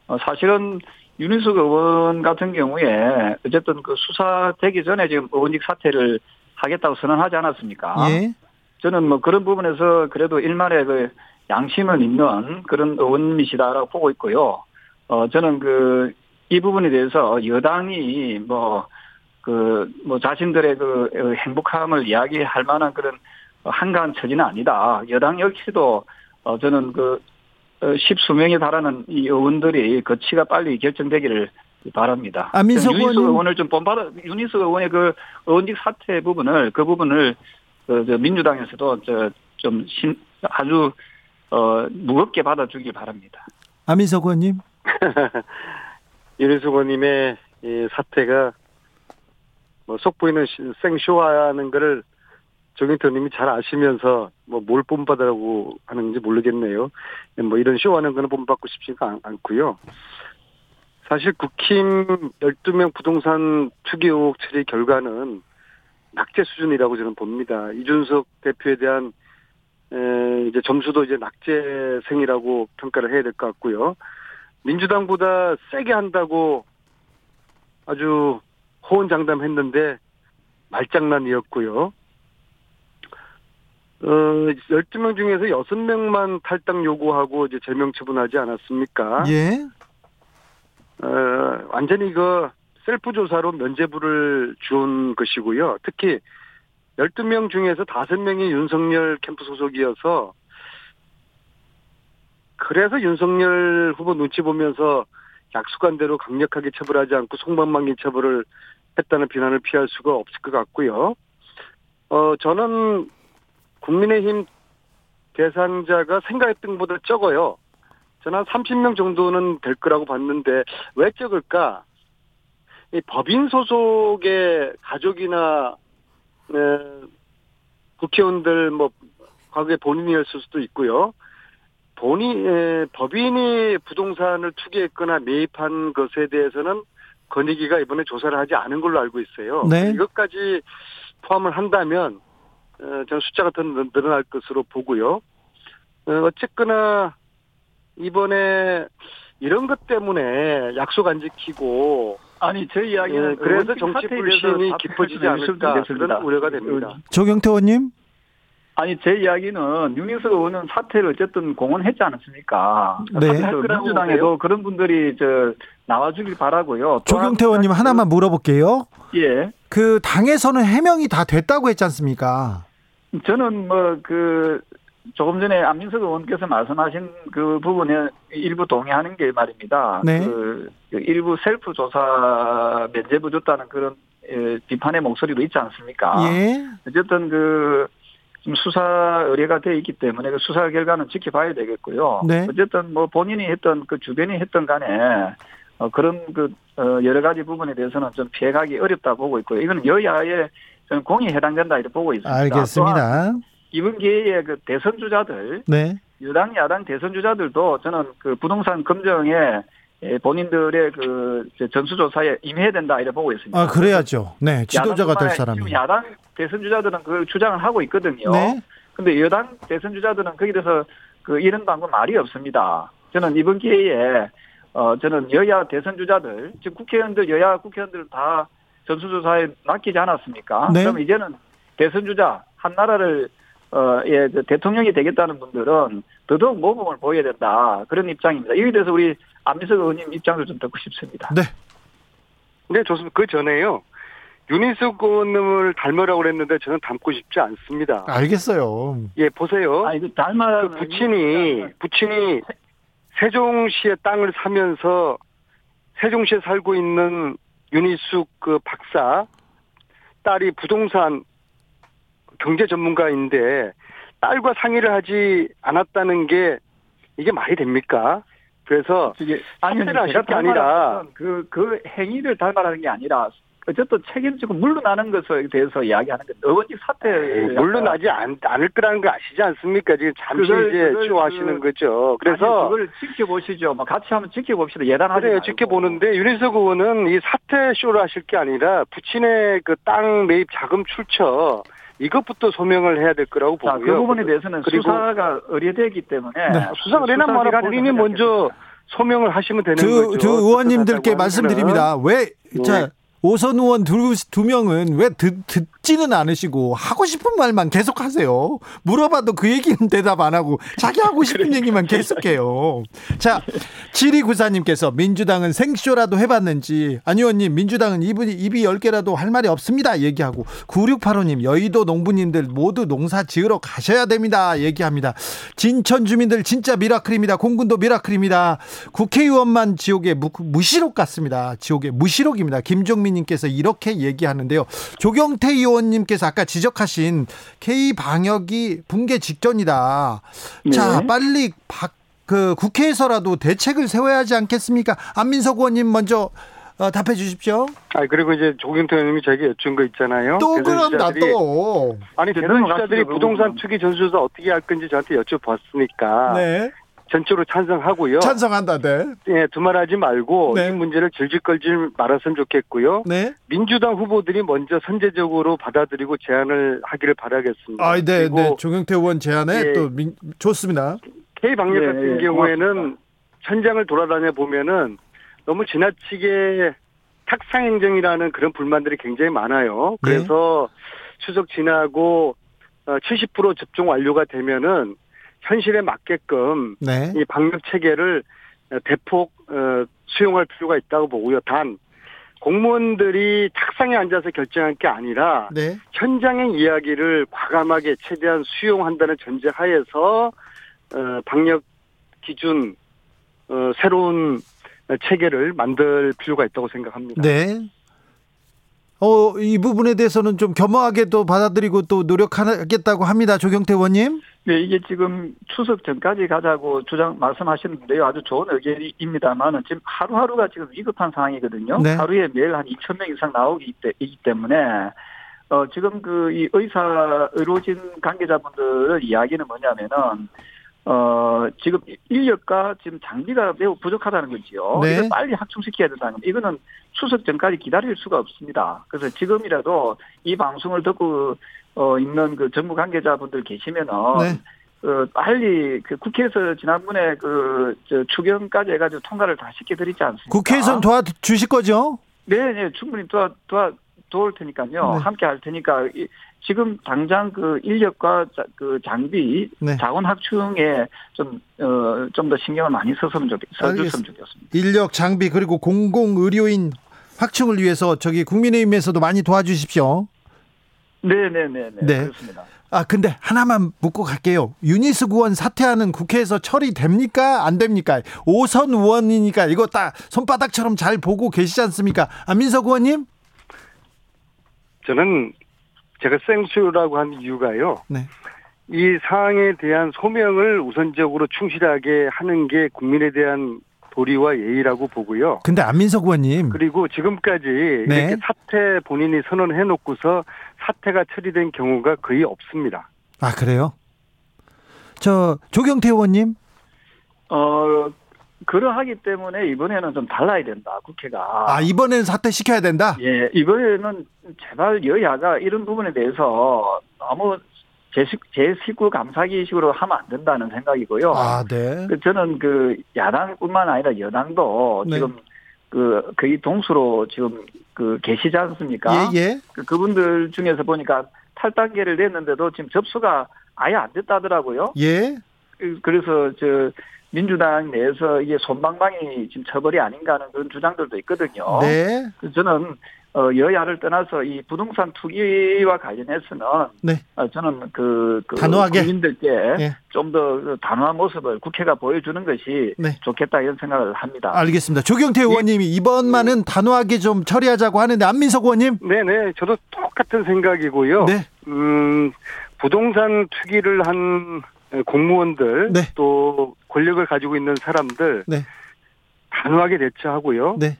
어, 사실은 윤희숙 의원 같은 경우에 어쨌든 그 수사되기 전에 지금 의원직 사퇴를 하겠다고 선언하지 않았습니까? 예. 저는 뭐 그런 부분에서 그래도 일말의 그 양심은 있는 그런 의원이시다라고 보고 있고요. 어, 저는 그, 이 부분에 대해서 여당이 뭐, 그, 뭐 자신들의 그 행복함을 이야기할 만한 그런 한가한 처지는 아니다. 여당 역시도 어, 저는 그 어, 십수명에 달하는 이 의원들이 거취가 빨리 결정되기를 바랍니다. 안민석 윤희숙 의원님. 의원을 좀 본받아 윤희숙 의원의 그 의원직 사퇴 부분을 그 부분을 그, 저 민주당에서도 저좀 아주 어, 무겁게 받아주길 바랍니다. 안민석 의원님. 윤희숙 의원님의 이 사태가 뭐 속보이는 시- 생쇼하는 거를 정인태 의원님이 잘 아시면서 뭐 뭘 본받으라고 하는지 모르겠네요. 뭐 이런 쇼하는 거는 본받고 싶지가 않, 않고요. 사실 국힘 12명 부동산 투기 의혹 처리 결과는 낙제 수준이라고 저는 봅니다. 이준석 대표에 대한 에, 이제 점수도 이제 낙제생이라고 평가를 해야 될 것 같고요. 민주당보다 세게 한다고 아주 호언장담했는데 말장난이었고요. 어, 12명 중에서 6명만 탈당 요구하고 이제 제명 처분하지 않았습니까? 예. 어, 완전히 그 셀프 조사로 면죄부를 준 것이고요. 특히 12명 중에서 5명이 윤석열 캠프 소속이어서 그래서 윤석열 후보 눈치 보면서 약속한 대로 강력하게 처벌하지 않고 송방망이 처벌을 했다는 비난을 피할 수가 없을 것 같고요. 어, 저는 국민의힘 대상자가 생각했던 것보다 적어요. 저는 한 30명 정도는 될 거라고 봤는데 왜 적을까? 이 법인 소속의 가족이나 에, 국회의원들 뭐 과거에 본인이었을 수도 있고요. 본인 에, 법인이 부동산을 투기했거나 매입한 것에 대해서는 건의기가 이번에 조사를 하지 않은 걸로 알고 있어요. 네. 이것까지 포함을 한다면 어, 저는 숫자가 더 늘- 늘어날 것으로 보고요. 어, 어쨌거나 이번에 이런 것 때문에 약속 안 지키고 아니 제 이야기는 예, 그래서 정치 불신이 깊어지지 좀 않을까. 그런 우려가 됩니다. 조경태 의원님. 아니 제 이야기는 윤희석 의원은 사퇴를 어쨌든 공언했지 않았습니까? 네. 그 민주당에도 그런 분들이 저 나와주길 바라고요. 또 조경태 한 의원님 하나만 물어볼게요. 예. 그 당에서는 해명이 다 됐다고 했지 않습니까? 저는 뭐 그 조금 전에 안민석 의원께서 말씀하신 그 부분에 일부 동의하는 게 말입니다. 네. 그, 그 일부 셀프 조사 면제부 줬다는 그런 예, 비판의 목소리도 있지 않습니까? 예. 어쨌든 그 수사 의뢰가 돼 있기 때문에 그 수사 결과는 지켜봐야 되겠고요. 네. 어쨌든 뭐 본인이 했던 그 주변이 했던 간에 어, 그런 그 어, 여러 가지 부분에 대해서는 좀 피해가기 어렵다 보고 있고요. 이건 여야의 공이 해당된다 이렇게 보고 있습니다. 알겠습니다. 이번 기회에 그 대선 주자들 네. 여당 야당 대선 주자들도 저는 그 부동산 검증에 예, 본인들의 그 전수조사에 임해야 된다 이렇게 보고 있습니다. 아, 그래야죠. 네. 지도자가 될 사람이. 지금 야당 대선 주자들은 그걸 주장을 하고 있거든요. 네. 근데 여당 대선 주자들은 거기에 대해서 그 이런 방법 말이 없습니다. 저는 이번 기회에 어 저는 여야 대선 주자들 지금 국회의원들 여야 국회의원들 다 전수조사에 맡기지 않았습니까? 네. 그럼 이제는 대선 주자 한 나라를 어예 그 대통령이 되겠다는 분들은 더더욱 모범을 보여야 된다 그런 입장입니다. 이에 대해서 우리 안민석 의원님 입장을 좀 듣고 싶습니다. 네. 네, 좋습니다. 그 전에요. 윤희숙 의원님을 닮으라고 그랬는데 저는 닮고 싶지 않습니다. 알겠어요. 예, 보세요. 아 이거 닮아 그 부친이 부친이 세종시의 땅을 사면서 세종시에 살고 있는 윤희숙 그 박사 딸이 부동산 경제 전문가인데 딸과 상의를 하지 않았다는 게 이게 말이 됩니까? 그래서 이게 사퇴를 하실 게 아니라 닮아라는 그, 그 행위를 닮아라는 게 아니라 어쨌든 책임지고 물러나는 것에 대해서 이야기하는 건 의원직 사퇴 물러나지 않, 않을 거라는 거 아시지 않습니까? 지금 잠시 그걸- 이제 그걸 쇼하시는 그- 거죠. 그래서 아니, 그걸 지켜보시죠. 뭐 같이 한번 지켜봅시다. 예단하지 그래요. 지켜보는데 윤희석 의원은 이 사퇴 쇼를 하실 게 아니라 부친의 그 땅 매입 자금 출처 이것부터 소명을 해야 될 거라고 자, 보고요. 그 부분에 대해서는 그리고- 수사가 의뢰되기 때문에 네. 수사가 되나 마나 수사기관에서 본인이 먼저 소명을 하시면 되는 저, 거죠. 저 의원님들께 말씀드립니다. 왜, 네. 자, 오선 의원 두, 두 명은 왜 듣, 듣 지는 않으시고 하고 싶은 말만 계속 하세요. 물어봐도 그 얘기는 대답 안 하고 자기 하고 싶은 얘기만 계속해요. 자, 7294님께서 민주당은 생쇼라도 해봤는지 안 의원님 민주당은 입이, 입이 10개라도 할 말이 없습니다. 얘기하고 9685님 여의도 농부님들 모두 농사 지으러 가셔야 됩니다. 얘기합니다. 진천 주민들 진짜 미라클입니다. 공군도 미라클입니다. 국회의원만 지옥의 무, 무시록 같습니다. 지옥의 무시록입니다. 김종민님께서 이렇게 얘기하는데요. 조경태 의원 님께서 아까 지적하신 K 방역이 붕괴 직전이다. 네. 자, 빨리 박, 그 국회에서라도 대책을 세워야 하지 않겠습니까? 안민석 의원님 먼저 어, 답해 주십시오. 아 그리고 이제 조경태 의원님이 저에게 여쭌 거 있잖아요. 또 그런다 또. 아니 대선 주자들이 부동산. 투기 전수조사 어떻게 할 건지 저한테 여쭤봤으니까 네. 전적으로 찬성하고요. 찬성한다. 네. 예, 두말하지 말고 네. 이 문제를 질질 끌지 말았으면 좋겠고요. 네. 민주당 후보들이 먼저 선제적으로 받아들이고 제안을 하기를 바라겠습니다. 아, 네, 네. 조경태 의원 제안에 예. 또 민, 좋습니다. K 방역 예, 같은 예, 경우에는 고맙습니다. 현장을 돌아다녀 보면은 너무 지나치게 탁상 행정이라는 그런 불만들이 굉장히 많아요. 네. 그래서 추석 지나고 어, 70% 접종 완료가 되면은 현실에 맞게끔 네. 이 방역 체계를 어, 대폭 어, 수용할 필요가 있다고 보고요. 단 공무원들이 탁상에 앉아서 결정할 게 아니라 네. 현장의 이야기를 과감하게 최대한 수용한다는 전제 하에서 어, 방역 기준 어, 새로운 체계를 만들 필요가 있다고 생각합니다. 네. 어, 이 부분에 대해서는 좀 겸허하게 또 받아들이고 또 노력하겠다고 합니다. 조경태 의원님. 네, 이게 지금 추석 전까지 가자고 주장 말씀하시는데요. 아주 좋은 의견입니다만은 지금 하루하루가 지금 위급한 상황이거든요. 네. 하루에 매일 한 2천 명 이상 나오기 때- 때문에 어 지금 그 이 의사 의료진 관계자분들 이야기는 뭐냐면은 어 지금 인력과 지금 장비가 매우 부족하다는 거지요. 네. 이걸 빨리 확충시켜야 된다는 겁니다. 이거는 추석 전까지 기다릴 수가 없습니다. 그래서 지금이라도 이 방송을 듣고 어 있는 그 정부 관계자분들 계시면은 네. 어, 빨리 그 국회에서 지난번에 그저 추경까지 해가지고 통과를 다 시켜드리지 않습니까? 국회에선 도와주실 거죠? 네, 네, 충분히 도와 도와 도울 테니까요. 네. 함께 할 테니까 이- 지금 당장 그 인력과 자, 그 장비 네. 자원 확충에 좀어좀 더 신경을 많이 썼으면 써줬으면. 좋겠습니다. 인력 장비 그리고 공공 의료인 확충을 위해서 저기 국민의힘에서도 많이 도와주십시오. 네, 네, 네, 네, 네. 그렇습니다. 아 근데 하나만 묻고 갈게요. 유니스 구원 사퇴하는 국회에서 처리됩니까? 안 됩니까? 오선 의원이니까 이거 딱 손바닥처럼 잘 보고 계시지 않습니까? 안민석 의원님? 저는 제가 생수라고 한 이유가요. 네. 이 사항에 대한 소명을 우선적으로 충실하게 하는 게 국민에 대한 도리와 예의라고 보고요. 근데 안민석 의원님. 그리고 지금까지 네. 이렇게 사퇴 본인이 선언해 놓고서 사퇴가 처리된 경우가 거의 없습니다. 아 그래요? 저 조경태 의원님. 어 그러하기 때문에 이번에는 좀 달라야 된다 국회가. 아 이번에는 사퇴 시켜야 된다. 예, 이번에는 제발 여야가 이런 부분에 대해서 너무 제, 식, 제 식구 감사기식으로 하면 안 된다는 생각이고요. 아 네. 그 저는 그 야당뿐만 아니라 여당도 네. 지금 그 거의 동수로 지금 그 계시지 않습니까? 예 예. 그 그분들 중에서 보니까 탈단계를 냈는데도 지금 접수가 아예 안 됐다더라고요. 예. 그- 그래서 저 민주당 내에서 이게 손방망이 지금 처벌이 아닌가 하는 그런 주장들도 있거든요. 네. 그래서 저는 어, 여야를 떠나서 이 부동산 투기와 관련해서는 네. 어, 저는 그, 그 단호하게. 국민들께 예. 좀더 단호한 모습을 국회가 보여주는 것이 네. 좋겠다 이런 생각을 합니다. 알겠습니다. 조경태 의원님이 이번만은 단호하게 좀 처리하자고 하는데 안민석 의원님. 네네, 저도 똑같은 생각이고요. 네. 음, 부동산 투기를 한 공무원들 네. 또 권력을 가지고 있는 사람들 네. 단호하게 대처하고요. 네.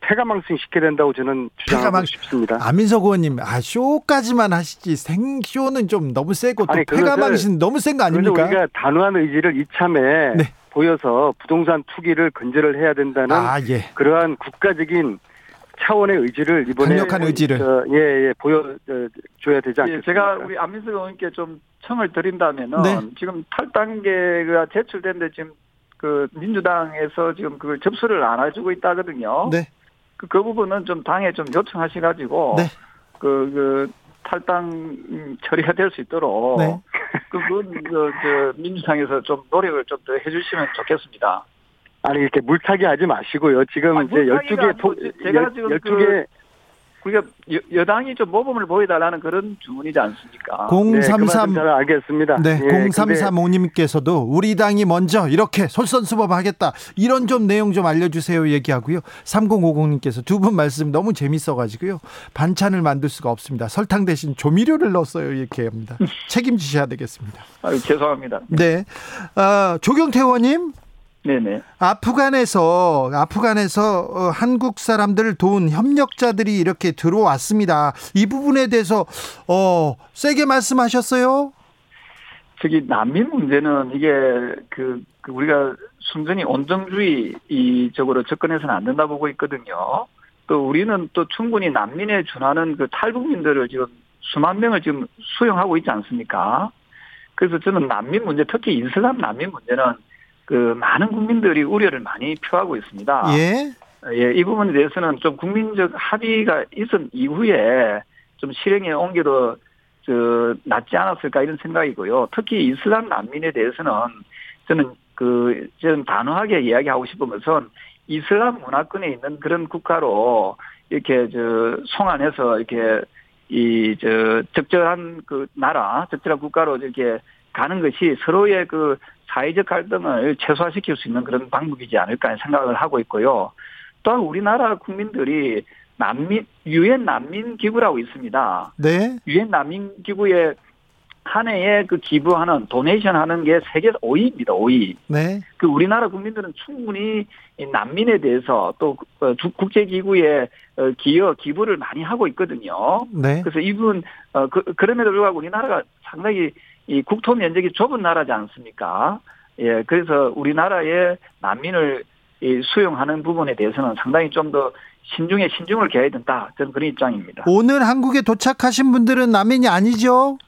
폐가망신 시켜야 된다고 저는 주장하고 폐가망- 싶습니다. 안민석 의원님, 아 쇼까지만 하시지 생 쇼는 좀 너무 세고 또 아니, 폐가망신 너무 센 거 아닙니까? 우리가 단호한 의지를 이참에 네. 보여서 부동산 투기를 근절을 해야 된다는 아 예. 그러한 국가적인 차원의 의지를 이번에 강력한 의지를. 어, 예, 예, 보여 줘야 되지 예, 않겠습니까? 제가 우리 안민석 의원께 좀 청을 드린다면은 네. 지금 탈단계가 제출됐는데 지금 그 민주당에서 지금 그 접수를 안 해주고 있다거든요. 네. 그, 그 부분은 좀 당에 좀 요청하셔가지고 네. 그, 그 탈당 음, 처리가 될 수 있도록 네. 그분 그, 저 민주당에서 좀 노력을 좀 더 해주시면 좋겠습니다. 아니 이렇게 물타기 하지 마시고요. 지금 아, 이제 물타기가 12개 아니고 토, 제가 지금 12개 그러니까 여, 여당이 좀 모범을 보여달라는 그런 주문이지 않습니까? 네, 그 말씀 033잘 알겠습니다. 네, 예, 근데 0335님께서도 우리 당이 먼저 이렇게 솔선수범하겠다. 이런 좀 내용 좀 알려주세요 얘기하고요. 3050님께서 두 분 말씀 너무 재밌어가지고요. 반찬을 만들 수가 없습니다. 설탕 대신 조미료를 넣었어요. 이렇게 합니다. 책임지셔야 되겠습니다. 아유, 죄송합니다. 네. 어, 조경태 의원님, 네네. 아프간에서, 아프간에서 어, 한국 사람들을 도운 협력자들이 이렇게 들어왔습니다. 이 부분에 대해서, 어, 세게 말씀하셨어요? 저기 난민 문제는 이게 그, 그 우리가 순전히 온정주의적으로 접근해서는 안 된다 보고 있거든요. 또 우리는 또 충분히 난민에 준하는 그 탈북민들을 지금 수만 명을 지금 수용하고 있지 않습니까? 그래서 저는 난민 문제, 특히 이슬람 난민 문제는 그 많은 국민들이 우려를 많이 표하고 있습니다. 예. 예, 이 부분에 대해서는 좀 국민적 합의가 있은 이후에 좀 실행에 옮겨도 저 낫지 않았을까 이런 생각이고요. 특히 이슬람 난민에 대해서는 저는 그 저는 단호하게 이야기하고 싶은 것은 이슬람 문화권에 있는 그런 국가로 이렇게 저 송환해서 이렇게 이 저 적절한 그 나라, 적절한 국가로 이렇게 가는 것이 서로의 그 사회적 갈등을 최소화시킬 수 있는 그런 방법이지 않을까 생각을 하고 있고요. 또한 우리나라 국민들이 난민 유엔 난민 기구라고 있습니다. 네. 유엔 난민 기구에 한 해에 그 기부하는 도네이션 하는 게 세계 5위입니다. 5위. 네. 그 우리나라 국민들은 충분히 이 난민에 대해서 또 어, 주- 국제 기구에 어, 기여 기부를 많이 하고 있거든요. 네. 그래서 이분 어 그, 그럼에도 불구하고 우리나라가 상당히 이 국토 면적이 좁은 나라지 않습니까? 예, 그래서 우리나라의 난민을 이 수용하는 부분에 대해서는 상당히 좀 더 신중에 신중을 기해야 된다. 저는 그런 입장입니다. 오늘 한국에 도착하신 분들은 난민이 아니죠?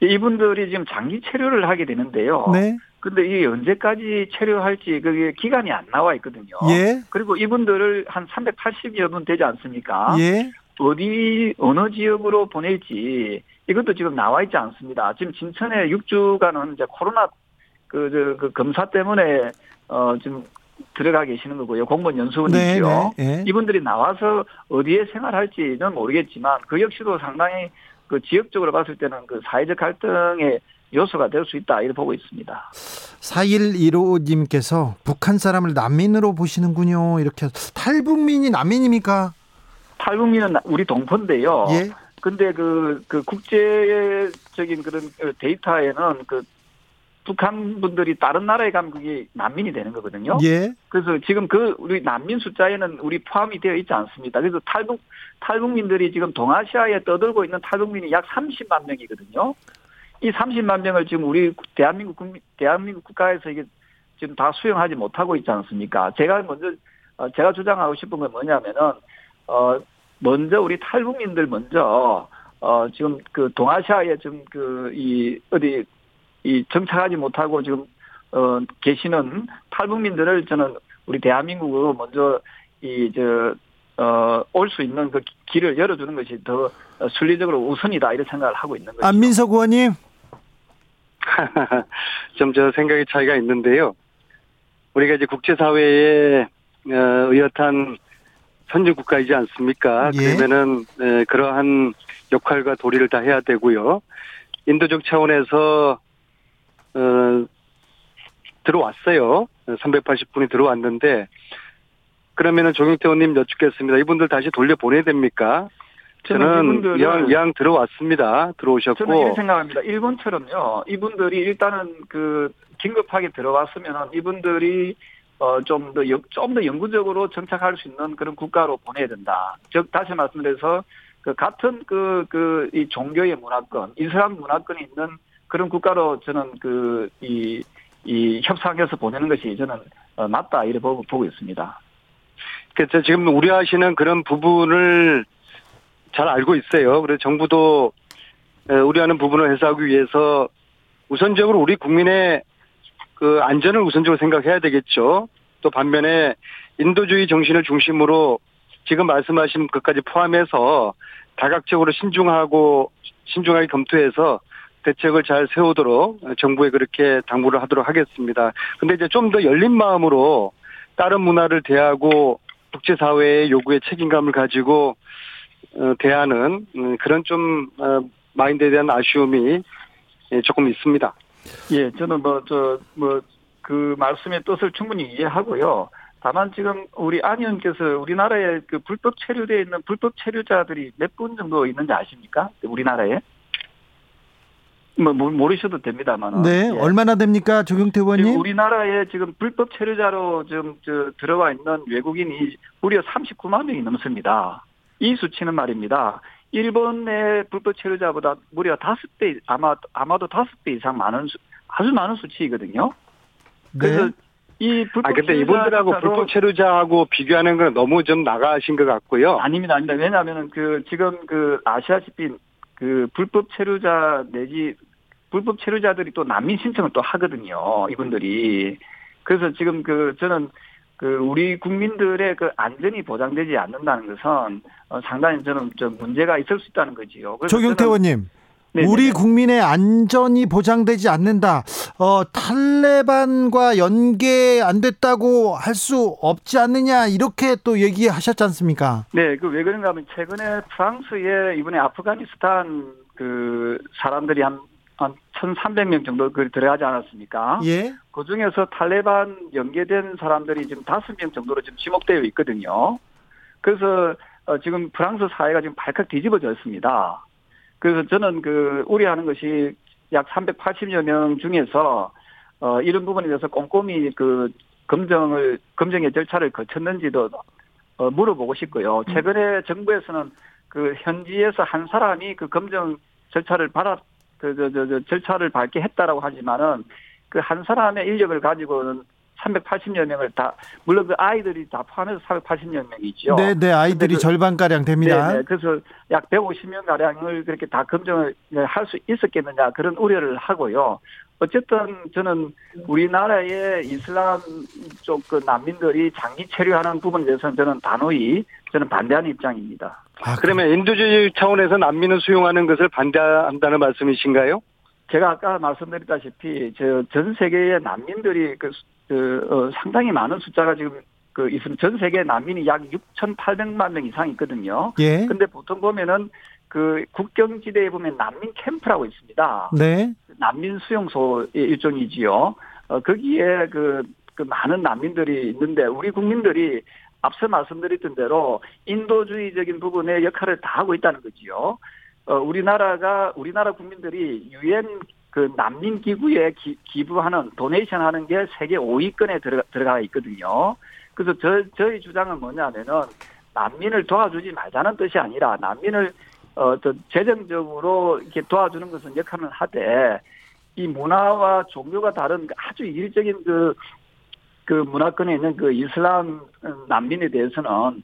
이분들이 지금 장기 체류를 하게 되는데요. 네. 근데 이게 언제까지 체류할지 그게 기간이 안 나와 있거든요. 예. 그리고 이분들을 한 380여 분 되지 않습니까? 예. 어디 어느 지역으로 보낼지 이것도 지금 나와 있지 않습니다. 지금 진천에 6주간은 이제 코로나 그, 저, 그 검사 때문에 어 지금 들어가 계시는 거고요. 공무원 네. 연수원이지요. 네. 예. 이분들이 나와서 어디에 생활할지는 모르겠지만 그 역시도 상당히 그 지역적으로 봤을 때는 그 사회적 갈등의 요소가 될 수 있다 이렇게 보고 있습니다. 4115님께서 북한 사람을 난민으로 보시는군요. 이렇게 탈북민이 난민입니까? 탈북민은 우리 동포인데요. 예. 근데 그, 그 국제적인 그런 데이터에는 그 북한 분들이 다른 나라에 가면 그게 난민이 되는 거거든요. 예. 그래서 지금 그 우리 난민 숫자에는 우리 포함이 되어 있지 않습니다. 그래서 탈북 탈북민들이 지금 동아시아에 떠들고 있는 탈북민이 약 30만 명이거든요. 이 30만 명을 지금 우리 대한민국 국민 대한민국 국가에서 이게 지금 다 수용하지 못하고 있지 않습니까? 제가 먼저 어, 제가 주장하고 싶은 건 뭐냐면은 어 먼저 우리 탈북민들 먼저 어 지금 그 동아시아에 지금 그 이 어디 이 정착하지 못하고 지금 어 계시는 탈북민들을 저는 우리 대한민국으로 먼저 이저어올 수 있는 그 길을 열어주는 것이 더 순리적으로 우선이다 이런 생각을 하고 있는 거죠. 안민석 의원님. 좀 저 생각의 차이가 있는데요. 우리가 이제 국제사회에 어, 의젓한 선진국가이지 않습니까? 예. 그러면은 에, 그러한 역할과 도리를 다 해야 되고요. 인도적 차원에서 어, 들어왔어요. 380분이 들어왔는데 그러면은 조경태 의원님 여쭙겠습니다. 이분들 다시 돌려 보내야 됩니까? 저는 이분들을- 이왕, 이왕 들어왔습니다. 저는 들어오셨고 이렇게 생각합니다. 일본처럼요. 이분들이 일단은 그 긴급하게 들어왔으면 이분들이 어 좀 더 좀 더 영구적으로 정착할 수 있는 그런 국가로 보내야 된다. 즉 다시 말씀드려서 그 같은 그 그 이 종교의 문화권, 이슬람 문화권이 있는 그런 국가로 저는 그 이 이 협상해서 보내는 것이 저는 어, 맞다 이렇게 보고 보고 있습니다. 그래서 지금 우려하시는 그런 부분을 잘 알고 있어요. 그래서 정부도 에, 우려하는 부분을 해소하기 위해서 우선적으로 우리 국민의 그 안전을 우선적으로 생각해야 되겠죠. 또 반면에 인도주의 정신을 중심으로 지금 말씀하신 것까지 포함해서 다각적으로 신중하고 신중하게 검토해서 대책을 잘 세우도록 정부에 그렇게 당부를 하도록 하겠습니다. 근데 이제 좀 더 열린 마음으로 다른 문화를 대하고 국제사회의 요구에 책임감을 가지고 어, 대하는 음, 그런 좀 어, 마인드에 대한 아쉬움이 예, 조금 있습니다. 예, 저는 뭐, 저, 뭐, 그 말씀의 뜻을 충분히 이해하고요. 다만 지금 우리 안 의원께서 우리나라에 그 불법 체류되어 있는 불법 체류자들이 몇 분 정도 있는지 아십니까? 우리나라에? 뭐, 모- 모르셔도 됩니다만. 네, 얼마나 됩니까, 조경태 의원님? 우리나라에 지금 불법 체류자로 지금 저 들어와 있는 외국인이 무려 39만 명이 넘습니다. 이 수치는 말입니다. 일본의 불법 체류자보다 무려 다섯 배 아마 아마도 다섯 배 이상 많은 수, 아주 많은 수치이거든요. 그래서 네. 이 불법 아 근데 체류자 이분들하고 불법 체류자하고 비교하는 건 너무 좀 나가신 것 같고요. 아닙니다, 아닙니다. 왜냐하면은 그 지금 그 아시아시피 그 불법 체류자 내지 불법 체류자들이 또 난민 신청을 또 하거든요. 이분들이 그래서 지금 그 저는 그 우리 국민들의 그 안전이 보장되지 않는다는 것은 어, 상당히 저는 좀 문제가 있을 수 있다는 거지요. 조경태 의원님. 네네네. 우리 국민의 안전이 보장되지 않는다. 어, 탈레반과 연계 안 됐다고 할 수 없지 않느냐 이렇게 또 얘기하셨지 않습니까? 네, 그 왜 그런가 하면 최근에 프랑스에 이번에 아프가니스탄 그 사람들이 한, 한 1,300명 정도 그 들어가지 않았습니까? 예. 그 중에서 탈레반 연계된 사람들이 지금 다섯 명 정도로 지금 지목되어 있거든요. 그래서 어, 지금 프랑스 사회가 지금 발칵 뒤집어져 있습니다. 그래서 저는 그 우려하는 것이 약 380여 명 중에서 어, 이런 부분에 대해서 꼼꼼히 그 검정을 검증의 절차를 거쳤는지도 어, 물어보고 싶고요. 최근에 정부에서는 그 현지에서 한 사람이 그 검정 절차를 받아 그저 저, 저, 절차를 밟게 했다라고 하지만은 그 한 사람의 인력을 가지고는 380여 명을 다 물론 그 아이들이 다 포함해서 480여 명이죠. 네, 네. 아이들이 그- 절반 가량 됩니다. 네, 네. 그래서 약 150명 가량을 그렇게 다 검증을 할 수 있었겠느냐 그런 우려를 하고요. 어쨌든 저는 우리나라의 이슬람 쪽 그 난민들이 장기 체류하는 부분에 대해서는 저는 단호히 저는 반대하는 입장입니다. 아, 그러면 인도주의 차원에서 난민을 수용하는 것을 반대한다는 말씀이신가요? 제가 아까 말씀드렸다시피 저 전 세계의 난민들이 그, 그 어, 상당히 많은 숫자가 지금 그 있습니다. 전 세계 난민이 약 6,800만 명 이상 있거든요. 예. 근데 보통 보면은 그 국경지대에 보면 난민 캠프라고 있습니다. 네. 난민 수용소의 일종이지요. 어, 거기에 그, 그 많은 난민들이 있는데 우리 국민들이 앞서 말씀드렸던 대로 인도주의적인 부분에 역할을 다 하고 있다는 거지요. 어, 우리나라가 우리나라 국민들이 유엔 그 난민 기구에 기, 기부하는 도네이션 하는 게 세계 5위권에 들어가, 들어가 있거든요. 그래서 저 저희 주장은 뭐냐면은 난민을 도와주지 말자는 뜻이 아니라 난민을 어, 저 재정적으로 이렇게 도와주는 것은 역할을 하되 이 문화와 종교가 다른 아주 이질적인 그, 그 문화권에 있는 그 이슬람 난민에 대해서는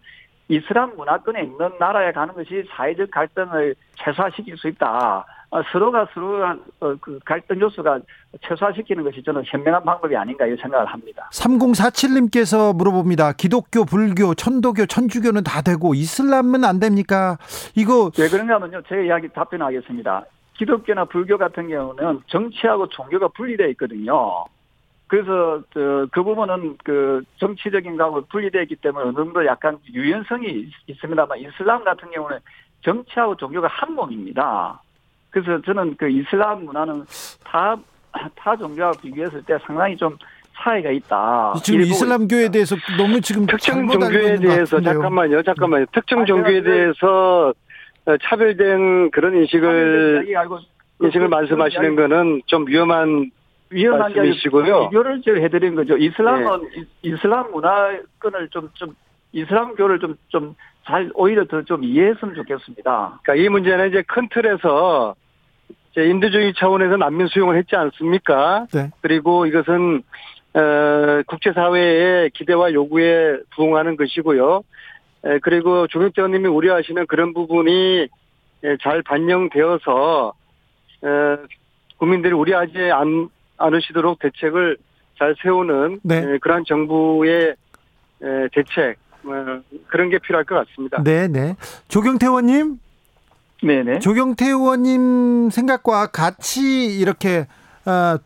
이슬람 문화권에 있는 나라에 가는 것이 사회적 갈등을 최소화시킬 수 있다. 어, 서로가 서로가 어, 그 갈등 요소가 최소화시키는 것이 저는 현명한 방법이 아닌가 이 생각을 합니다. 3047님께서 물어봅니다. 기독교, 불교, 천도교, 천주교는 다 되고 이슬람은 안 됩니까? 이거 왜 그런가 하면요. 제 이야기 답변하겠습니다. 기독교나 불교 같은 경우는 정치하고 종교가 분리되어 있거든요. 그래서 저, 그 부분은 그 정치적인 거하고 분리되어 있기 때문에 어느 정도 약간 유연성이 있- 있습니다만 이슬람 같은 경우는 정치하고 종교가 한 몸입니다. 그래서 저는 그 이슬람 문화는 타, 타 종교와 비교했을 때 상당히 좀 차이가 있다. 지금 이슬람교에. 대해서 너무 지금 특정 종교에 대해서. 잠깐만요, 잠깐만요. 특정 종교에 대해서 어, 차별된 그런 인식을 인식을 그- 말씀하시는 그- 거는 좀 위험한 위험한 게 말씀이시고요. 비교를 좀 해드린 거죠. 이슬람은 이- 이슬람 문화권을 좀 좀 이슬람교를 좀 좀 잘 오히려 더 좀 이해했으면 좋겠습니다. 그러니까 이 문제는 이제 큰 틀에서 이제 인도주의 차원에서 난민 수용을 했지 않습니까? 네. 그리고 이것은 어, 국제사회의 기대와 요구에 부응하는 것이고요. 에, 그리고 조경태 의원님이 우려하시는 그런 부분이 에, 잘 반영되어서 에, 국민들이 우려하지 않, 않으시도록 대책을 잘 세우는 네. 에, 그러한 정부의 에, 대책 어, 그런 게 필요할 것 같습니다. 네, 네. 조경태 의원님, 네 네. 조경태 의원님 생각과 같이 이렇게 어,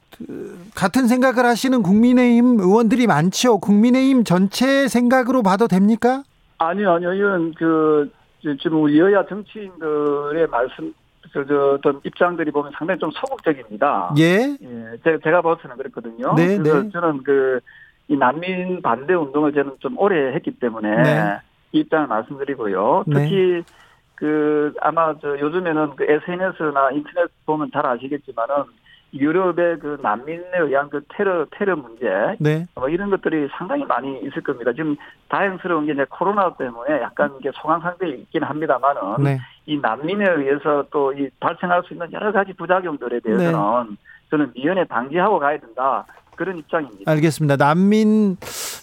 같은 생각을 하시는 국민의힘 의원들이 많죠. 국민의힘 전체 생각으로 봐도 됩니까? 아니요, 아니요. 이건 그 지금 우리 여야 정치인들의 말씀 저, 저 어떤 입장들이 보면 상당히 좀 소극적입니다. 예. 예, 제가, 제가 봐서는 그랬거든요. 네, 그래서 네. 저는 그, 이 난민 반대 운동을 저는 좀 오래 했기 때문에 네. 이 입장을 말씀드리고요. 네. 특히 그 아마 저 요즘에는 그 SNS나 인터넷 보면 잘 아시겠지만은 유럽의 그 난민에 의한 그 테러 테러 문제 네. 뭐 이런 것들이 상당히 많이 있을 겁니다. 지금 다행스러운 게 이제 코로나 때문에 약간 이게 소강 상태에 있긴 합니다만은 네. 이 난민에 의해서 또 이 발생할 수 있는 여러 가지 부작용들에 대해서는 저는 미연에 방지하고 가야 된다 그런 입장입니다. 알겠습니다. 난민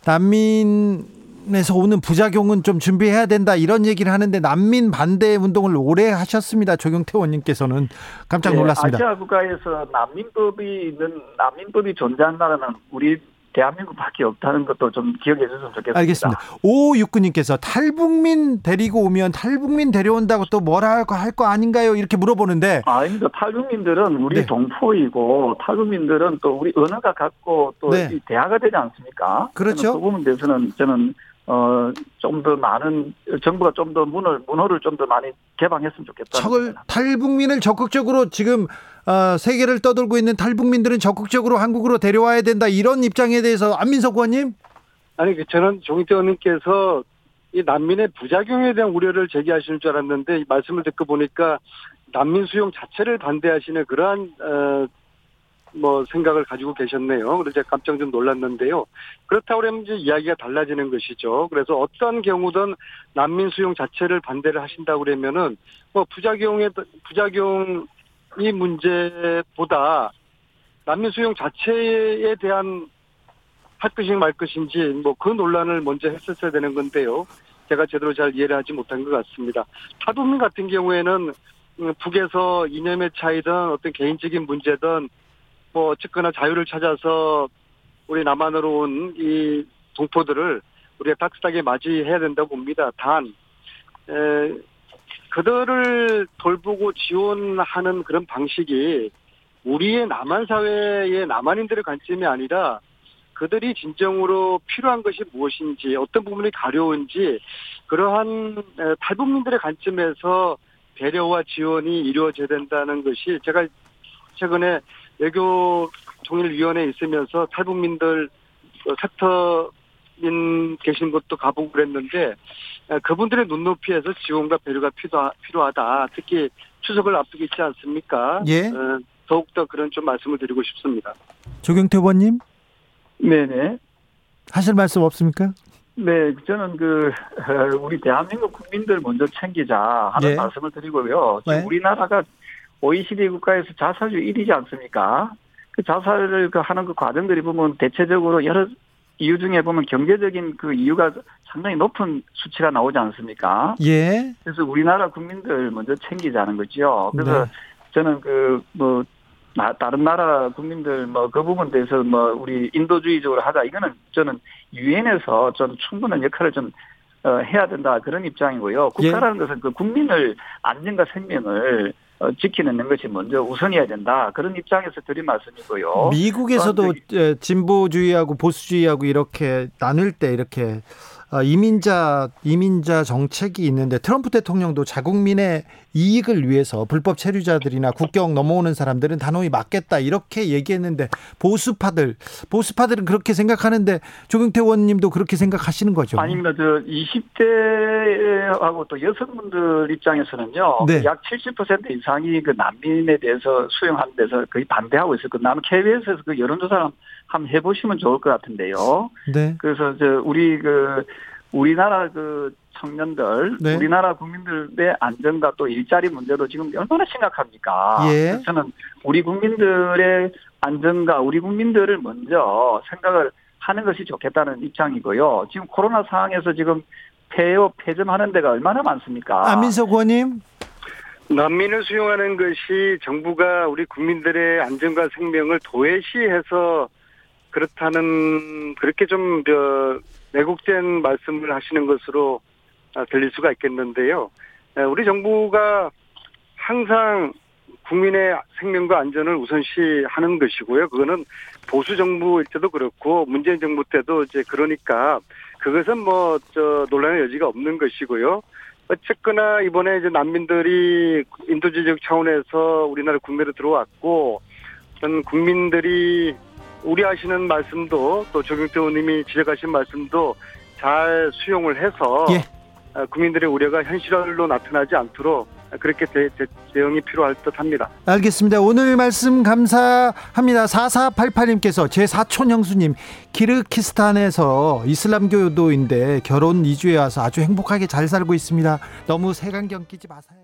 난민에서 오는 부작용은 좀 준비해야 된다 이런 얘기를 하는데 난민 반대 운동을 오래 하셨습니다. 조경태 의원님께서는 깜짝 예, 놀랐습니다. 아시아 국가에서 난민법이 있는 난민법이 존재한 나라는 우리 대한민국밖에 없다는 것도 좀 기억해 주셨으면 좋겠습니다. 알겠습니다. 오육구님께서 탈북민 데리고 오면 탈북민 데려온다고 또 뭐라 할거 아닌가요? 이렇게 물어보는데 아닙니다. 탈북민들은 우리 네. 동포이고 탈북민들은 또 우리 언어가 같고 또 네. 이 대화가 되지 않습니까? 그렇죠. 그 부분에 대해서는 저는 어 좀 더 많은 정부가 좀 더 문을 문호를 좀 더 많이 개방했으면 좋겠다. 적을 탈북민을 적극적으로 지금 어, 세계를 떠돌고 있는 탈북민들은 적극적으로 한국으로 데려와야 된다 이런 입장에 대해서 안민석 의원님 아니 그 저는 종태 의원님께서 이 난민의 부작용에 대한 우려를 제기하시는 줄 알았는데 이 말씀을 듣고 보니까 난민 수용 자체를 반대하시는 그러한 어, 뭐 생각을 가지고 계셨네요. 그래서 제가 깜짝 좀 놀랐는데요. 그렇다고 그러면 이제 이야기가 달라지는 것이죠. 그래서 어떠한 경우든 난민 수용 자체를 반대를 하신다고 그러면은 뭐 부작용에 부작용 이 문제보다 난민 수용 자체에 대한 할 것인지 말 것인지 뭐 그 논란을 먼저 했었어야 되는 건데요. 제가 제대로 잘 이해를 하지 못한 것 같습니다. 탈북민 같은 경우에는 음, 북에서 이념의 차이든 어떤 개인적인 문제든 뭐 어쨌거나 자유를 찾아서 우리 남한으로 온 이 동포들을 우리가 따뜻하게 맞이해야 된다고 봅니다. 단 에, 그들을 돌보고 지원하는 그런 방식이 우리의 남한 사회의 남한인들의 관점이 아니라 그들이 진정으로 필요한 것이 무엇인지 어떤 부분이 가려운지 그러한 에, 탈북민들의 관점에서 배려와 지원이 이루어져야 된다는 것이 제가 최근에 외교 통일위원회에 있으면서 탈북민들 어, 섹터 인 계신 곳도 가보고 그랬는데 에, 그분들의 눈높이에서 지원과 배려가 필요하, 필요하다. 특히 추석을 앞두고 있지 않습니까? 예. 어, 더욱더 그런 좀 말씀을 드리고 싶습니다. 조경태 의원님 네네. 하실 말씀 없습니까? 네, 저는 그 어, 우리 대한민국 국민들 먼저 챙기자 하는 예. 말씀을 드리고요. 지금 네. 우리나라가 OECD 국가에서 자살률 1위지 않습니까? 그 자살을 그 하는 그 과정들이 보면 대체적으로 여러 이유 중에 보면 경제적인 그 이유가 상당히 높은 수치가 나오지 않습니까? 예. 그래서 우리나라 국민들 먼저 챙기자는 거죠. 그래서 네. 저는 그뭐 다른 나라 국민들 뭐 그 부분에 대해서 뭐 우리 인도주의적으로 하자 이거는 저는 유엔에서 좀 충분한 역할을 좀 어, 해야 된다 그런 입장이고요. 예. 국가라는 것은 그 국민을 안전과 생명을 어, 지키는 것이 먼저 우선이어야 된다 그런 입장에서 드린 말씀이고요. 미국에서도 에, 진보주의하고 보수주의하고 이렇게 나눌 때 이렇게 어, 이민자 이민자 정책이 있는데 트럼프 대통령도 자국민의 이익을 위해서 불법 체류자들이나 국경 넘어오는 사람들은 단호히 막겠다 이렇게 얘기했는데 보수파들 보수파들은 그렇게 생각하는데 조경태 의원님도 그렇게 생각하시는 거죠? 아닙니다. 저 20대하고 또 여성분들 입장에서는요. 네. 약 70% 이상이 그 난민에 대해서 수용하는 데서 거의 반대하고 거예요. 나는 KBS에서 그 여론조사 한번 해보시면 좋을 것 같은데요. 네. 그래서 저 우리 그 우리나라 그 청년들, 네. 우리나라 국민들의 안전과 또 일자리 문제도 지금 얼마나 심각합니까? 예. 저는 우리 국민들의 안전과 우리 국민들을 먼저 생각을 하는 것이 좋겠다는 입장이고요. 지금 코로나 상황에서 지금 폐업, 폐점하는 데가 얼마나 많습니까? 안민석 의원님. 난민을 수용하는 것이 정부가 우리 국민들의 안전과 생명을 도외시해서 그렇다는 그렇게 좀 저, 왜곡된 말씀을 하시는 것으로 아, 들릴 수가 있겠는데요. 에, 우리 정부가 항상 국민의 생명과 안전을 우선시하는 것이고요. 그거는 보수 정부일 때도 그렇고 문재인 정부 때도 이제 그러니까 그것은 뭐 저 논란의 여지가 없는 것이고요. 어쨌거나 이번에 이제 난민들이 인도주의적 차원에서 우리나라 국내로 들어왔고 전 국민들이 우려하시는 말씀도 또 조경태 의원님이 지적하신 말씀도 잘 수용을 해서 예. 어, 국민들의 우려가 현실로 나타나지 않도록 그렇게 대, 대, 대 응이 필요할 듯 합니다. 알겠습니다. 오늘 말씀 감사합니다. 4488님께서 제 사촌 형수님 키르키스탄에서 이슬람교도인데 결혼 이주해 와서 아주 행복하게 잘 살고 있습니다. 너무 색안경 끼지 마세요.